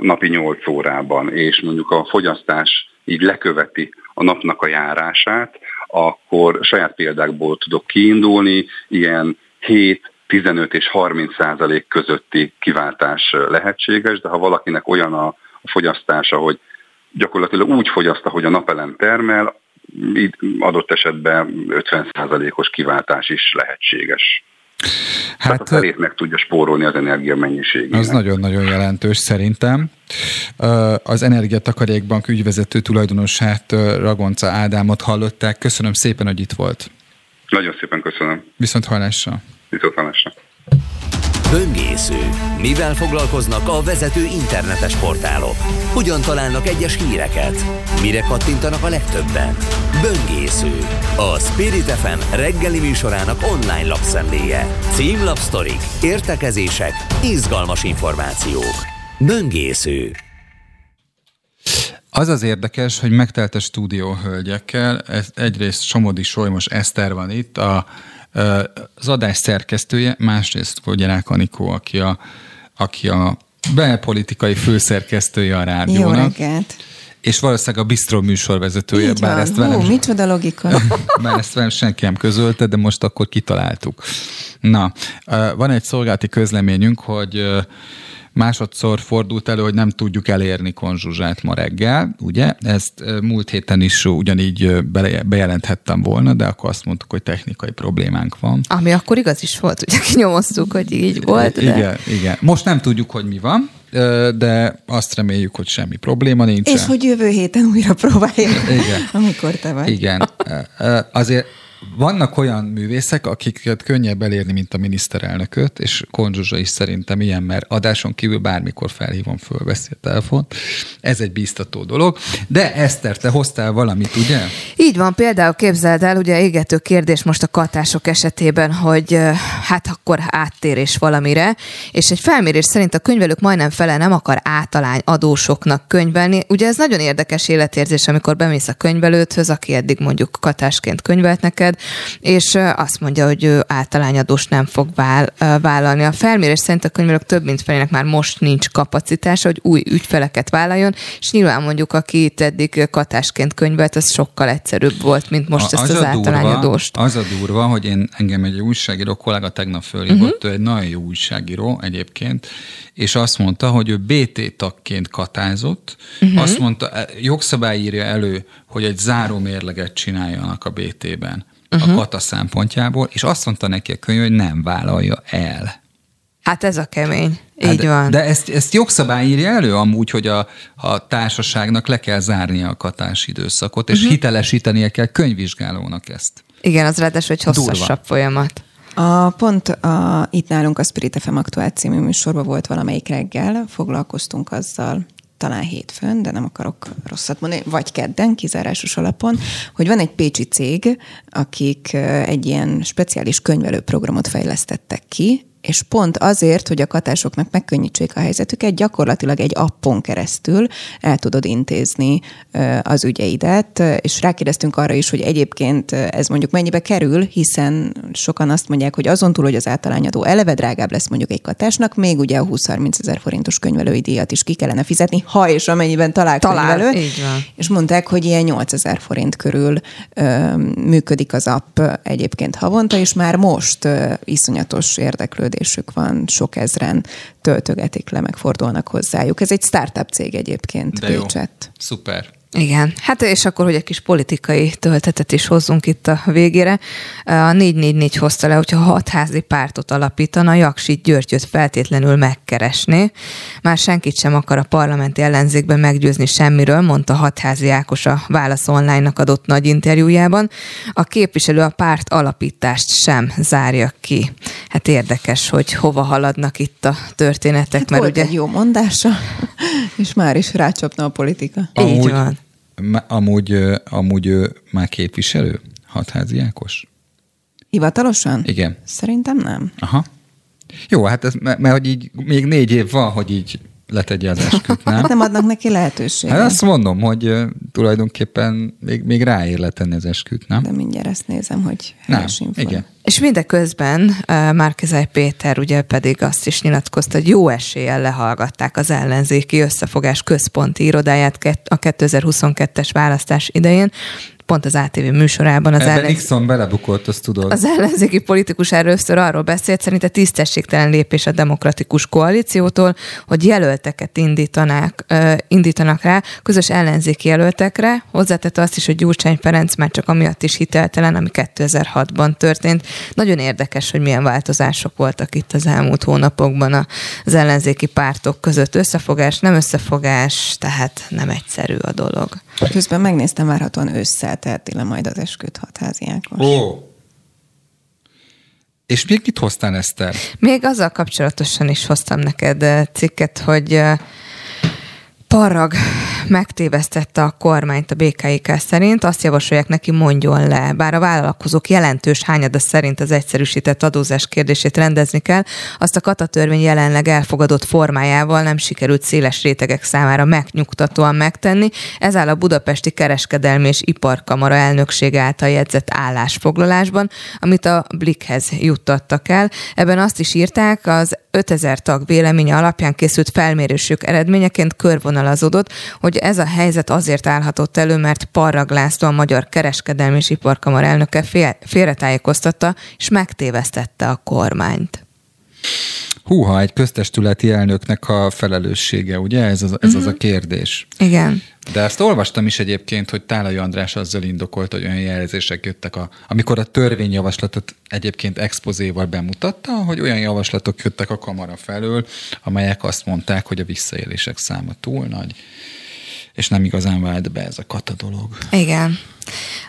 napi 8 órában, és mondjuk a fogyasztás így leköveti a napnak a járását, akkor saját példákból tudok kiindulni, ilyen 7, 15 és 30 százalék közötti kiváltás lehetséges, de ha valakinek olyan a fogyasztása, hogy gyakorlatilag úgy fogyaszt, hogy a napelem termel, így adott esetben 50%-os kiváltás is lehetséges. Hát, Tehát a felét meg tudja spórolni az energia mennyiségének. Az nagyon-nagyon jelentős szerintem. Az Energiatakarékbank ügyvezető tulajdonosát Ragonca Ádámot hallották. Köszönöm szépen, hogy itt volt. Nagyon szépen köszönöm. Viszont hallásra. Viszont hallásra. Böngésző. Mivel foglalkoznak a vezető internetes portálok? Hogyan találnak egyes híreket? Mire kattintanak a legtöbben? Böngésző. A Spirit FM reggeli műsorának online lapszemléje. Címlapsztorik, értekezések, izgalmas információk. Böngésző. Az az érdekes, hogy megtelt a stúdió hölgyekkel. Egyrészt Somodi Solymos Eszter van itt, a az adás szerkesztője, másrészt Fogyarák Anikó, aki a, aki a belpolitikai főszerkesztője a rádiónak. Jó reggelt! És valószínűleg a Bistro műsorvezetője, Így bár van. ezt velem... Hú, micsoda logika. bár ezt velem senki nem közölte, de most akkor kitaláltuk. Na, van egy szolgálati közleményünk, hogy Másodszor fordult elő, hogy nem tudjuk elérni konzsuzsát ma reggel, ugye? Ezt múlt héten is ugyanígy bejelenthettem volna, de akkor azt mondtuk, hogy technikai problémánk van. Ami akkor igaz is volt, ugye kinyomoztuk, hogy így volt. De... Igen, igen. Most nem tudjuk, hogy mi van, de azt reméljük, hogy semmi probléma nincs. És hogy jövő héten újra próbáljuk, Igen. amikor te vagy. Igen. Azért vannak olyan művészek, akiket könnyebb elérni, mint a miniszterelnököt, és Konzsuzsa is szerintem ilyen, mert adáson kívül bármikor felhívom, fölveszi a telefont. Ez egy bíztató dolog. De Eszter, te hoztál valamit, ugye? Így van, például képzeld el, ugye égető kérdés most a katások esetében, hogy hát akkor áttérés valamire, és egy felmérés szerint a könyvelők majdnem fele nem akar általány adósoknak könyvelni. Ugye ez nagyon érdekes életérzés, amikor bemész a könyvelőthöz, aki eddig mondjuk katásként könyvelt neked, és azt mondja, hogy ő általányadós nem fog vállalni. A felmérés szerint a könyvelők több mint felének már most nincs kapacitása, hogy új ügyfeleket vállaljon, és nyilván mondjuk, aki itt eddig katásként könyvelt, az sokkal egyszerűbb volt, mint most a, ezt az, az általányadóst. Az a durva, hogy én engem egy újságíró kollega tegnap fölhívott, uh-huh. egy nagyon jó újságíró egyébként, és azt mondta, hogy ő BT tagként katázott, uh-huh. azt mondta, e, jogszabály írja elő, hogy egy záró mérleget csináljanak a BT-ben uh-huh. a kata szempontjából, és azt mondta neki a könyv, hogy nem vállalja el. Hát ez a kemény. Hát Így de, van. De ezt, ezt jogszabály írja elő amúgy, hogy a, a társaságnak le kell zárnia a katás időszakot, és uh-huh. hitelesítenie kell könyvvizsgálónak ezt. Igen, az ráadásul egy hosszasabb Durva. folyamat. A pont a, itt nálunk a Spirit FM Aktuál című műsorban volt valamelyik reggel, foglalkoztunk azzal, talán hétfőn, de nem akarok rosszat mondani, vagy kedden, kizárásos alapon, hogy van egy pécsi cég, akik egy ilyen speciális könyvelőprogramot fejlesztettek ki, és pont azért, hogy a katásoknak megkönnyítsék a helyzetüket, gyakorlatilag egy appon keresztül el tudod intézni az ügyeidet, és rákérdeztünk arra is, hogy egyébként ez mondjuk mennyibe kerül, hiszen sokan azt mondják, hogy azon túl, hogy az általányadó eleve drágább lesz mondjuk egy katásnak, még ugye a 20-30 ezer forintos könyvelői díjat is ki kellene fizetni, ha és amennyiben talál, talál könyvelő. Így van. És mondták, hogy ilyen 8 ezer forint körül ö, működik az app egyébként havonta, és már most ö, iszonyatos érdeklődés érdeklődésük van, sok ezren töltögetik le, megfordulnak hozzájuk. Ez egy startup cég egyébként, De Pécset. Jó. Szuper. Igen, hát és akkor, hogy egy kis politikai töltetet is hozzunk itt a végére. A 444 hozta le, hogyha hatházi pártot alapítana, Jaksit Györgyöt feltétlenül megkeresné. Már senkit sem akar a parlamenti ellenzékben meggyőzni semmiről, mondta hatházi Ákos a Válasz Online-nak adott nagy interjújában. A képviselő a párt alapítást sem zárja ki. Hát érdekes, hogy hova haladnak itt a történetek. Hát mert volt ugye... egy jó mondása, és már is rácsapna a politika. Amúgy, Így van. Amúgy, amúgy ő már képviselő? Hatházi Ákos? Hivatalosan? Igen. Szerintem nem. Aha. Jó, hát ez, mert, mert hogy így még négy év van, hogy így letegye az esküt, nem? Nem adnak neki lehetőséget. Hát azt mondom, hogy tulajdonképpen még, még ráér letenni az esküt, nem? De mindjárt ezt nézem, hogy nem, igen. És mindeközben uh, Márkezai Péter ugye pedig azt is nyilatkozta, hogy jó eséllyel lehallgatták az ellenzéki összefogás központi irodáját a 2022-es választás idején, pont az ATV műsorában. Az ellen... Nixon belebukott, azt tudod. Az ellenzéki politikus először arról beszélt, szerinte tisztességtelen lépés a demokratikus koalíciótól, hogy jelölteket indítanák, uh, indítanak rá közös ellenzéki jelöltekre. Hozzátette azt is, hogy Gyurcsány Ferenc már csak amiatt is hiteltelen, ami 2006-ban történt. Nagyon érdekes, hogy milyen változások voltak itt az elmúlt hónapokban az ellenzéki pártok között. Összefogás, nem összefogás, tehát nem egyszerű a dolog. Közben megnéztem várhatóan ősszel teheti le majd az esküt hatházi Ákos. Ó. És még mit hoztál, Eszter? Még azzal kapcsolatosan is hoztam neked eh, cikket, hogy Parag megtévesztette a kormányt a BKIK szerint, azt javasolják neki mondjon le. Bár a vállalkozók jelentős hányada szerint az egyszerűsített adózás kérdését rendezni kell, azt a katatörvény jelenleg elfogadott formájával nem sikerült széles rétegek számára megnyugtatóan megtenni. Ez áll a Budapesti Kereskedelmi és Iparkamara elnöksége által jegyzett állásfoglalásban, amit a Blikhez juttattak el. Ebben azt is írták, az 5000 tag véleménye alapján készült felmérésük eredményeként körvonalazódott, hogy ez a helyzet azért állhatott elő, mert Parrag László, a Magyar Kereskedelmi és Iparkamar elnöke fél, félretájékoztatta és megtévesztette a kormányt. Húha, egy köztestületi elnöknek a felelőssége, ugye? Ez az, ez uh-huh. az a mhm. kérdés. Igen. De ezt olvastam is egyébként, hogy Tálai András azzal indokolt, hogy olyan jelzések jöttek, a, amikor a törvényjavaslatot egyébként expozéval bemutatta, hogy olyan javaslatok jöttek a kamara felől, amelyek azt mondták, hogy a visszaélések száma túl nagy, és nem igazán vált be ez a kata dolog. Igen.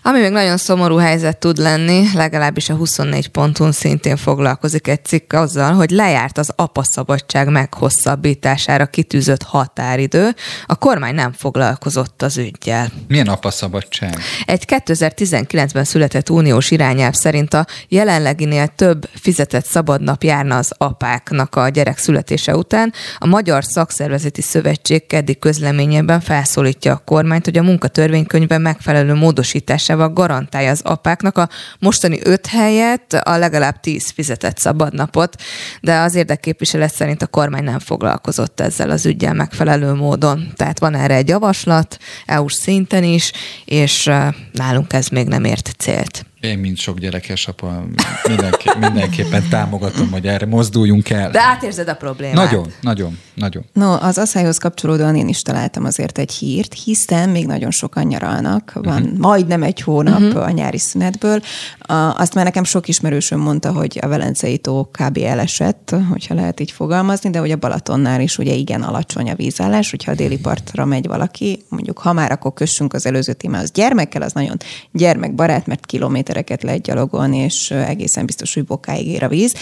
Ami még nagyon szomorú helyzet tud lenni, legalábbis a 24 ponton szintén foglalkozik egy cikk azzal, hogy lejárt az apaszabadság meghosszabbítására kitűzött határidő. A kormány nem foglalkozott az ügyjel. Milyen apaszabadság? Egy 2019-ben született uniós irányelv szerint a jelenleginél több fizetett szabadnap járna az apáknak a gyerek születése után. A Magyar Szakszervezeti Szövetség keddi közleményében felszólítja a kormányt, hogy a munkatörvénykönyvben megfelelő módosításával garantálja az apáknak a mostani öt helyet, a legalább tíz fizetett szabadnapot, de az érdekképviselet szerint a kormány nem foglalkozott ezzel az ügyel megfelelő módon. Tehát van erre egy javaslat, EU-s szinten is, és nálunk ez még nem ért célt. Én, mint sok gyerekes apa, mindenki, mindenképpen támogatom, hogy erre mozduljunk el. De átérzed a problémát. Nagyon, nagyon, nagyon. No, az asszályhoz kapcsolódóan én is találtam azért egy hírt, hiszen még nagyon sokan nyaralnak, van uh-huh. majdnem egy hónap uh-huh. a nyári szünetből. A, azt már nekem sok ismerősöm mondta, hogy a Velencei tó kb. elesett, hogyha lehet így fogalmazni, de hogy a Balatonnál is ugye igen alacsony a vízállás, hogyha a déli partra megy valaki, mondjuk ha már akkor kössünk az előző témához gyermekkel, az nagyon gyermekbarát, mert kilométer kilométereket lehet gyalogolni, és egészen biztos, hogy bokáig ér a víz.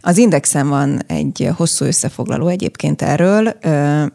Az Indexen van egy hosszú összefoglaló egyébként erről,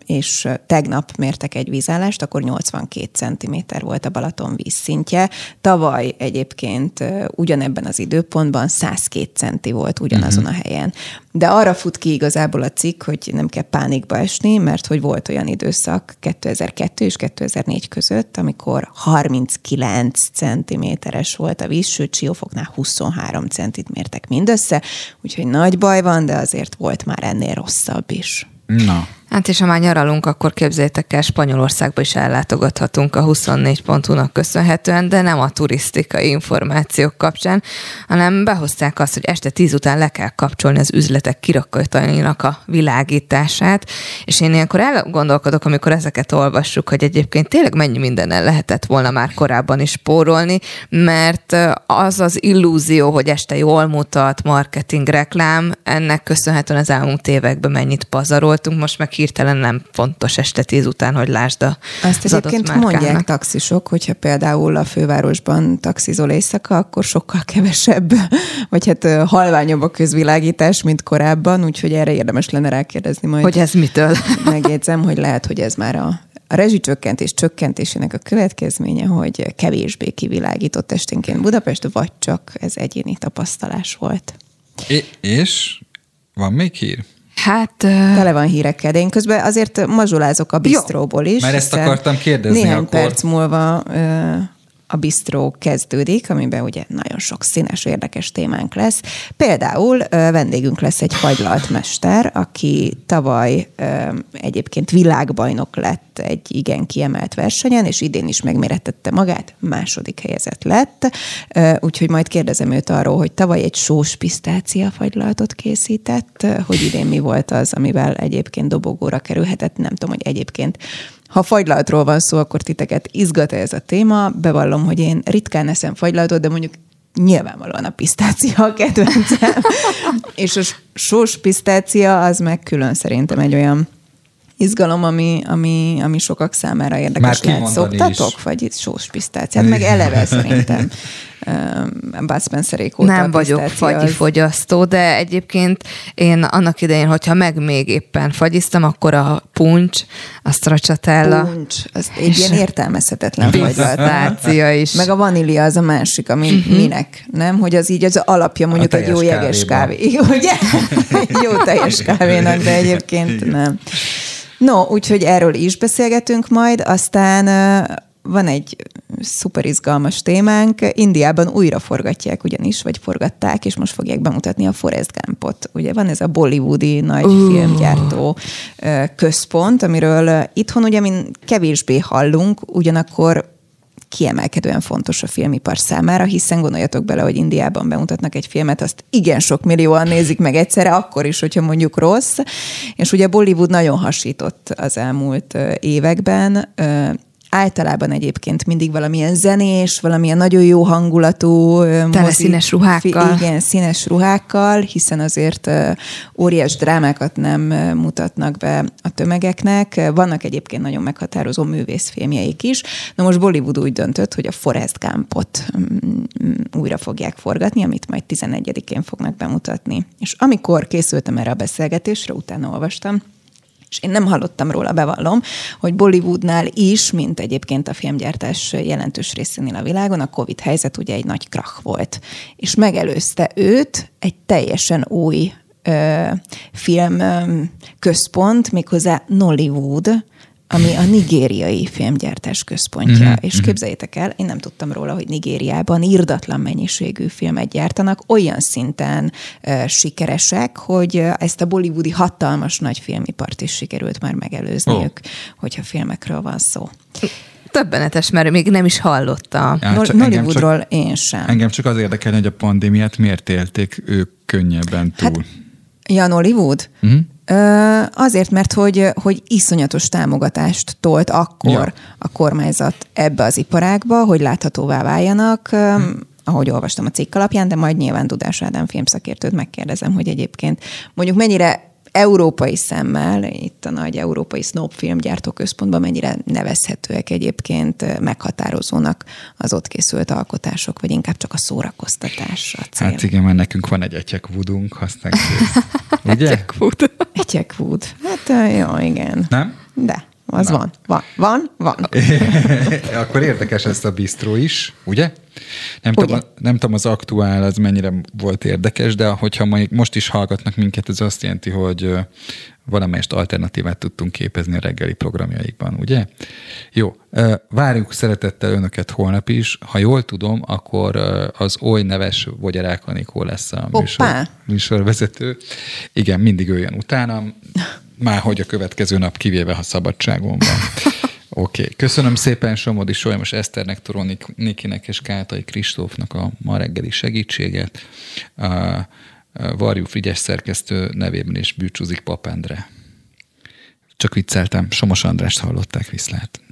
és tegnap mértek egy vízállást, akkor 82 cm volt a Balaton vízszintje. Tavaly egyébként ugyanebben az időpontban 102 centi volt ugyanazon uh-huh. a helyen. De arra fut ki igazából a cikk, hogy nem kell pánikba esni, mert hogy volt olyan időszak 2002 és 2004 között, amikor 39 centiméteres volt a víz, sőt Siófoknál 23 centit mértek mindössze, úgyhogy nagy baj van, de azért volt már ennél rosszabb is. Na, Hát és ha már nyaralunk, akkor képzeljétek el, Spanyolországba is ellátogathatunk a 24 pontunak köszönhetően, de nem a turisztikai információk kapcsán, hanem behozták azt, hogy este 10 után le kell kapcsolni az üzletek kirakatainak a világítását, és én ilyenkor elgondolkodok, amikor ezeket olvassuk, hogy egyébként tényleg mennyi mindenen lehetett volna már korábban is spórolni, mert az az illúzió, hogy este jól mutat, marketing, reklám, ennek köszönhetően az elmúlt években mennyit pazaroltunk, most meg hirtelen nem fontos este tíz után, hogy lásd a Azt egyébként mondják taxisok, hogyha például a fővárosban taxizol éjszaka, akkor sokkal kevesebb, vagy hát halványabb a közvilágítás, mint korábban, úgyhogy erre érdemes lenne rákérdezni majd. Hogy ez mitől? Megjegyzem, hogy lehet, hogy ez már a a rezsicsökkentés csökkentésének a következménye, hogy kevésbé kivilágított esténként Budapest, vagy csak ez egyéni tapasztalás volt. É- és van még hír? Hát... Tele van hírekkel, de én közben azért mazsolázok a bistróból is. Mert ezt akartam kérdezni Néhány akkor. perc múlva a bistró kezdődik, amiben ugye nagyon sok színes, érdekes témánk lesz. Például vendégünk lesz egy fagylaltmester, aki tavaly egyébként világbajnok lett egy igen kiemelt versenyen, és idén is megmérettette magát, második helyezett lett. Úgyhogy majd kérdezem őt arról, hogy tavaly egy sós pisztácia fagylaltot készített, hogy idén mi volt az, amivel egyébként dobogóra kerülhetett. Nem tudom, hogy egyébként ha fagylaltról van szó, akkor titeket izgat -e ez a téma. Bevallom, hogy én ritkán eszem fagylaltot, de mondjuk nyilvánvalóan a pisztácia a kedvencem. és a sós pisztácia az meg külön szerintem egy olyan izgalom, ami, ami, ami sokak számára érdekes Már lehet. Szoktatok? is. Vagy itt sós pisztáciát? Meg eleve szerintem. Bud Spencerék óta Nem vagyok pisztácia az- fagyifogyasztó, de egyébként én annak idején, hogyha meg még éppen fagyiztam, akkor a puncs, a stracciatella, Puncs, az egy ilyen értelmezhetetlen fagylat. pisztácia is. Meg a vanília az a másik, ami uh-huh. minek, nem? Hogy az így az alapja mondjuk A egy jó jeges kávé. Ugye? Jó teljes kávénak, de egyébként nem. No, úgyhogy erről is beszélgetünk majd, aztán van egy szuper izgalmas témánk. Indiában újra forgatják ugyanis, vagy forgatták, és most fogják bemutatni a Forrest Gumpot. Ugye van ez a bollywoodi nagy uh. filmgyártó központ, amiről itthon ugye min kevésbé hallunk, ugyanakkor kiemelkedően fontos a filmipar számára, hiszen gondoljatok bele, hogy Indiában bemutatnak egy filmet, azt igen sok millióan nézik meg egyszerre, akkor is, hogyha mondjuk rossz. És ugye Bollywood nagyon hasított az elmúlt években, általában egyébként mindig valamilyen zenés, valamilyen nagyon jó hangulatú Tele mozi, színes ruhákkal. Igen, színes ruhákkal, hiszen azért óriás drámákat nem mutatnak be a tömegeknek. Vannak egyébként nagyon meghatározó művészfilmjeik is. Na most Bollywood úgy döntött, hogy a Forrest Gumpot mm, újra fogják forgatni, amit majd 11-én fognak bemutatni. És amikor készültem erre a beszélgetésre, utána olvastam, és én nem hallottam róla, bevallom, hogy Bollywoodnál is, mint egyébként a filmgyártás jelentős részénél a világon, a Covid helyzet ugye egy nagy krach volt. És megelőzte őt egy teljesen új ö, film ö, központ, méghozzá Nollywood, ami a nigériai filmgyártás központja. Mm-hmm. És képzeljétek el, én nem tudtam róla, hogy Nigériában írdatlan mennyiségű filmet gyártanak, olyan szinten uh, sikeresek, hogy ezt a bollywoodi hatalmas nagy filmipart is sikerült már megelőzniük, oh. hogyha filmekről van szó. Többenetes, mert még nem is hallotta. Ja, Nollywoodról én sem. Engem csak az érdekel, hogy a pandémiát miért élték ők könnyebben túl. Hát, ja, Nollywood? Mm-hmm. Azért, mert hogy, hogy iszonyatos támogatást tolt akkor ja. a kormányzat ebbe az iparágba, hogy láthatóvá váljanak, hm. ahogy olvastam a cikk alapján, de majd nyilván Dudás Ádám filmszakértőt megkérdezem, hogy egyébként mondjuk mennyire európai szemmel, itt a nagy európai snob filmgyártó központban mennyire nevezhetőek egyébként meghatározónak az ott készült alkotások, vagy inkább csak a szórakoztatás a cél. Hát igen, mert nekünk van egy etyekvudunk, aztán kész. Ugye? Etyekvud. Etyekvud. Hát jó, igen. Nem? De. Az Na. van. Van. Van? Van. Akkor érdekes ez a bistró is, ugye? Nem, ugye? Tudom, nem tudom, az aktuál az mennyire volt érdekes, de hogyha most is hallgatnak minket, ez azt jelenti, hogy valamelyest alternatívát tudtunk képezni a reggeli programjaikban, ugye? Jó, várjuk szeretettel önöket holnap is. Ha jól tudom, akkor az oly neves Vogyarák Anikó lesz a műsor, műsorvezető. Igen, mindig ő jön utánam. Már hogy a következő nap kivéve, ha szabadságon van. Oké, okay. köszönöm szépen Somodi Solymos Eszternek, Toronik Nikinek és Kátai Kristófnak a ma reggeli segítséget. Uh, Varjú Frigyes szerkesztő nevében is bűcsúzik Papendre. Csak vicceltem, Somos Andrást hallották, viszlát.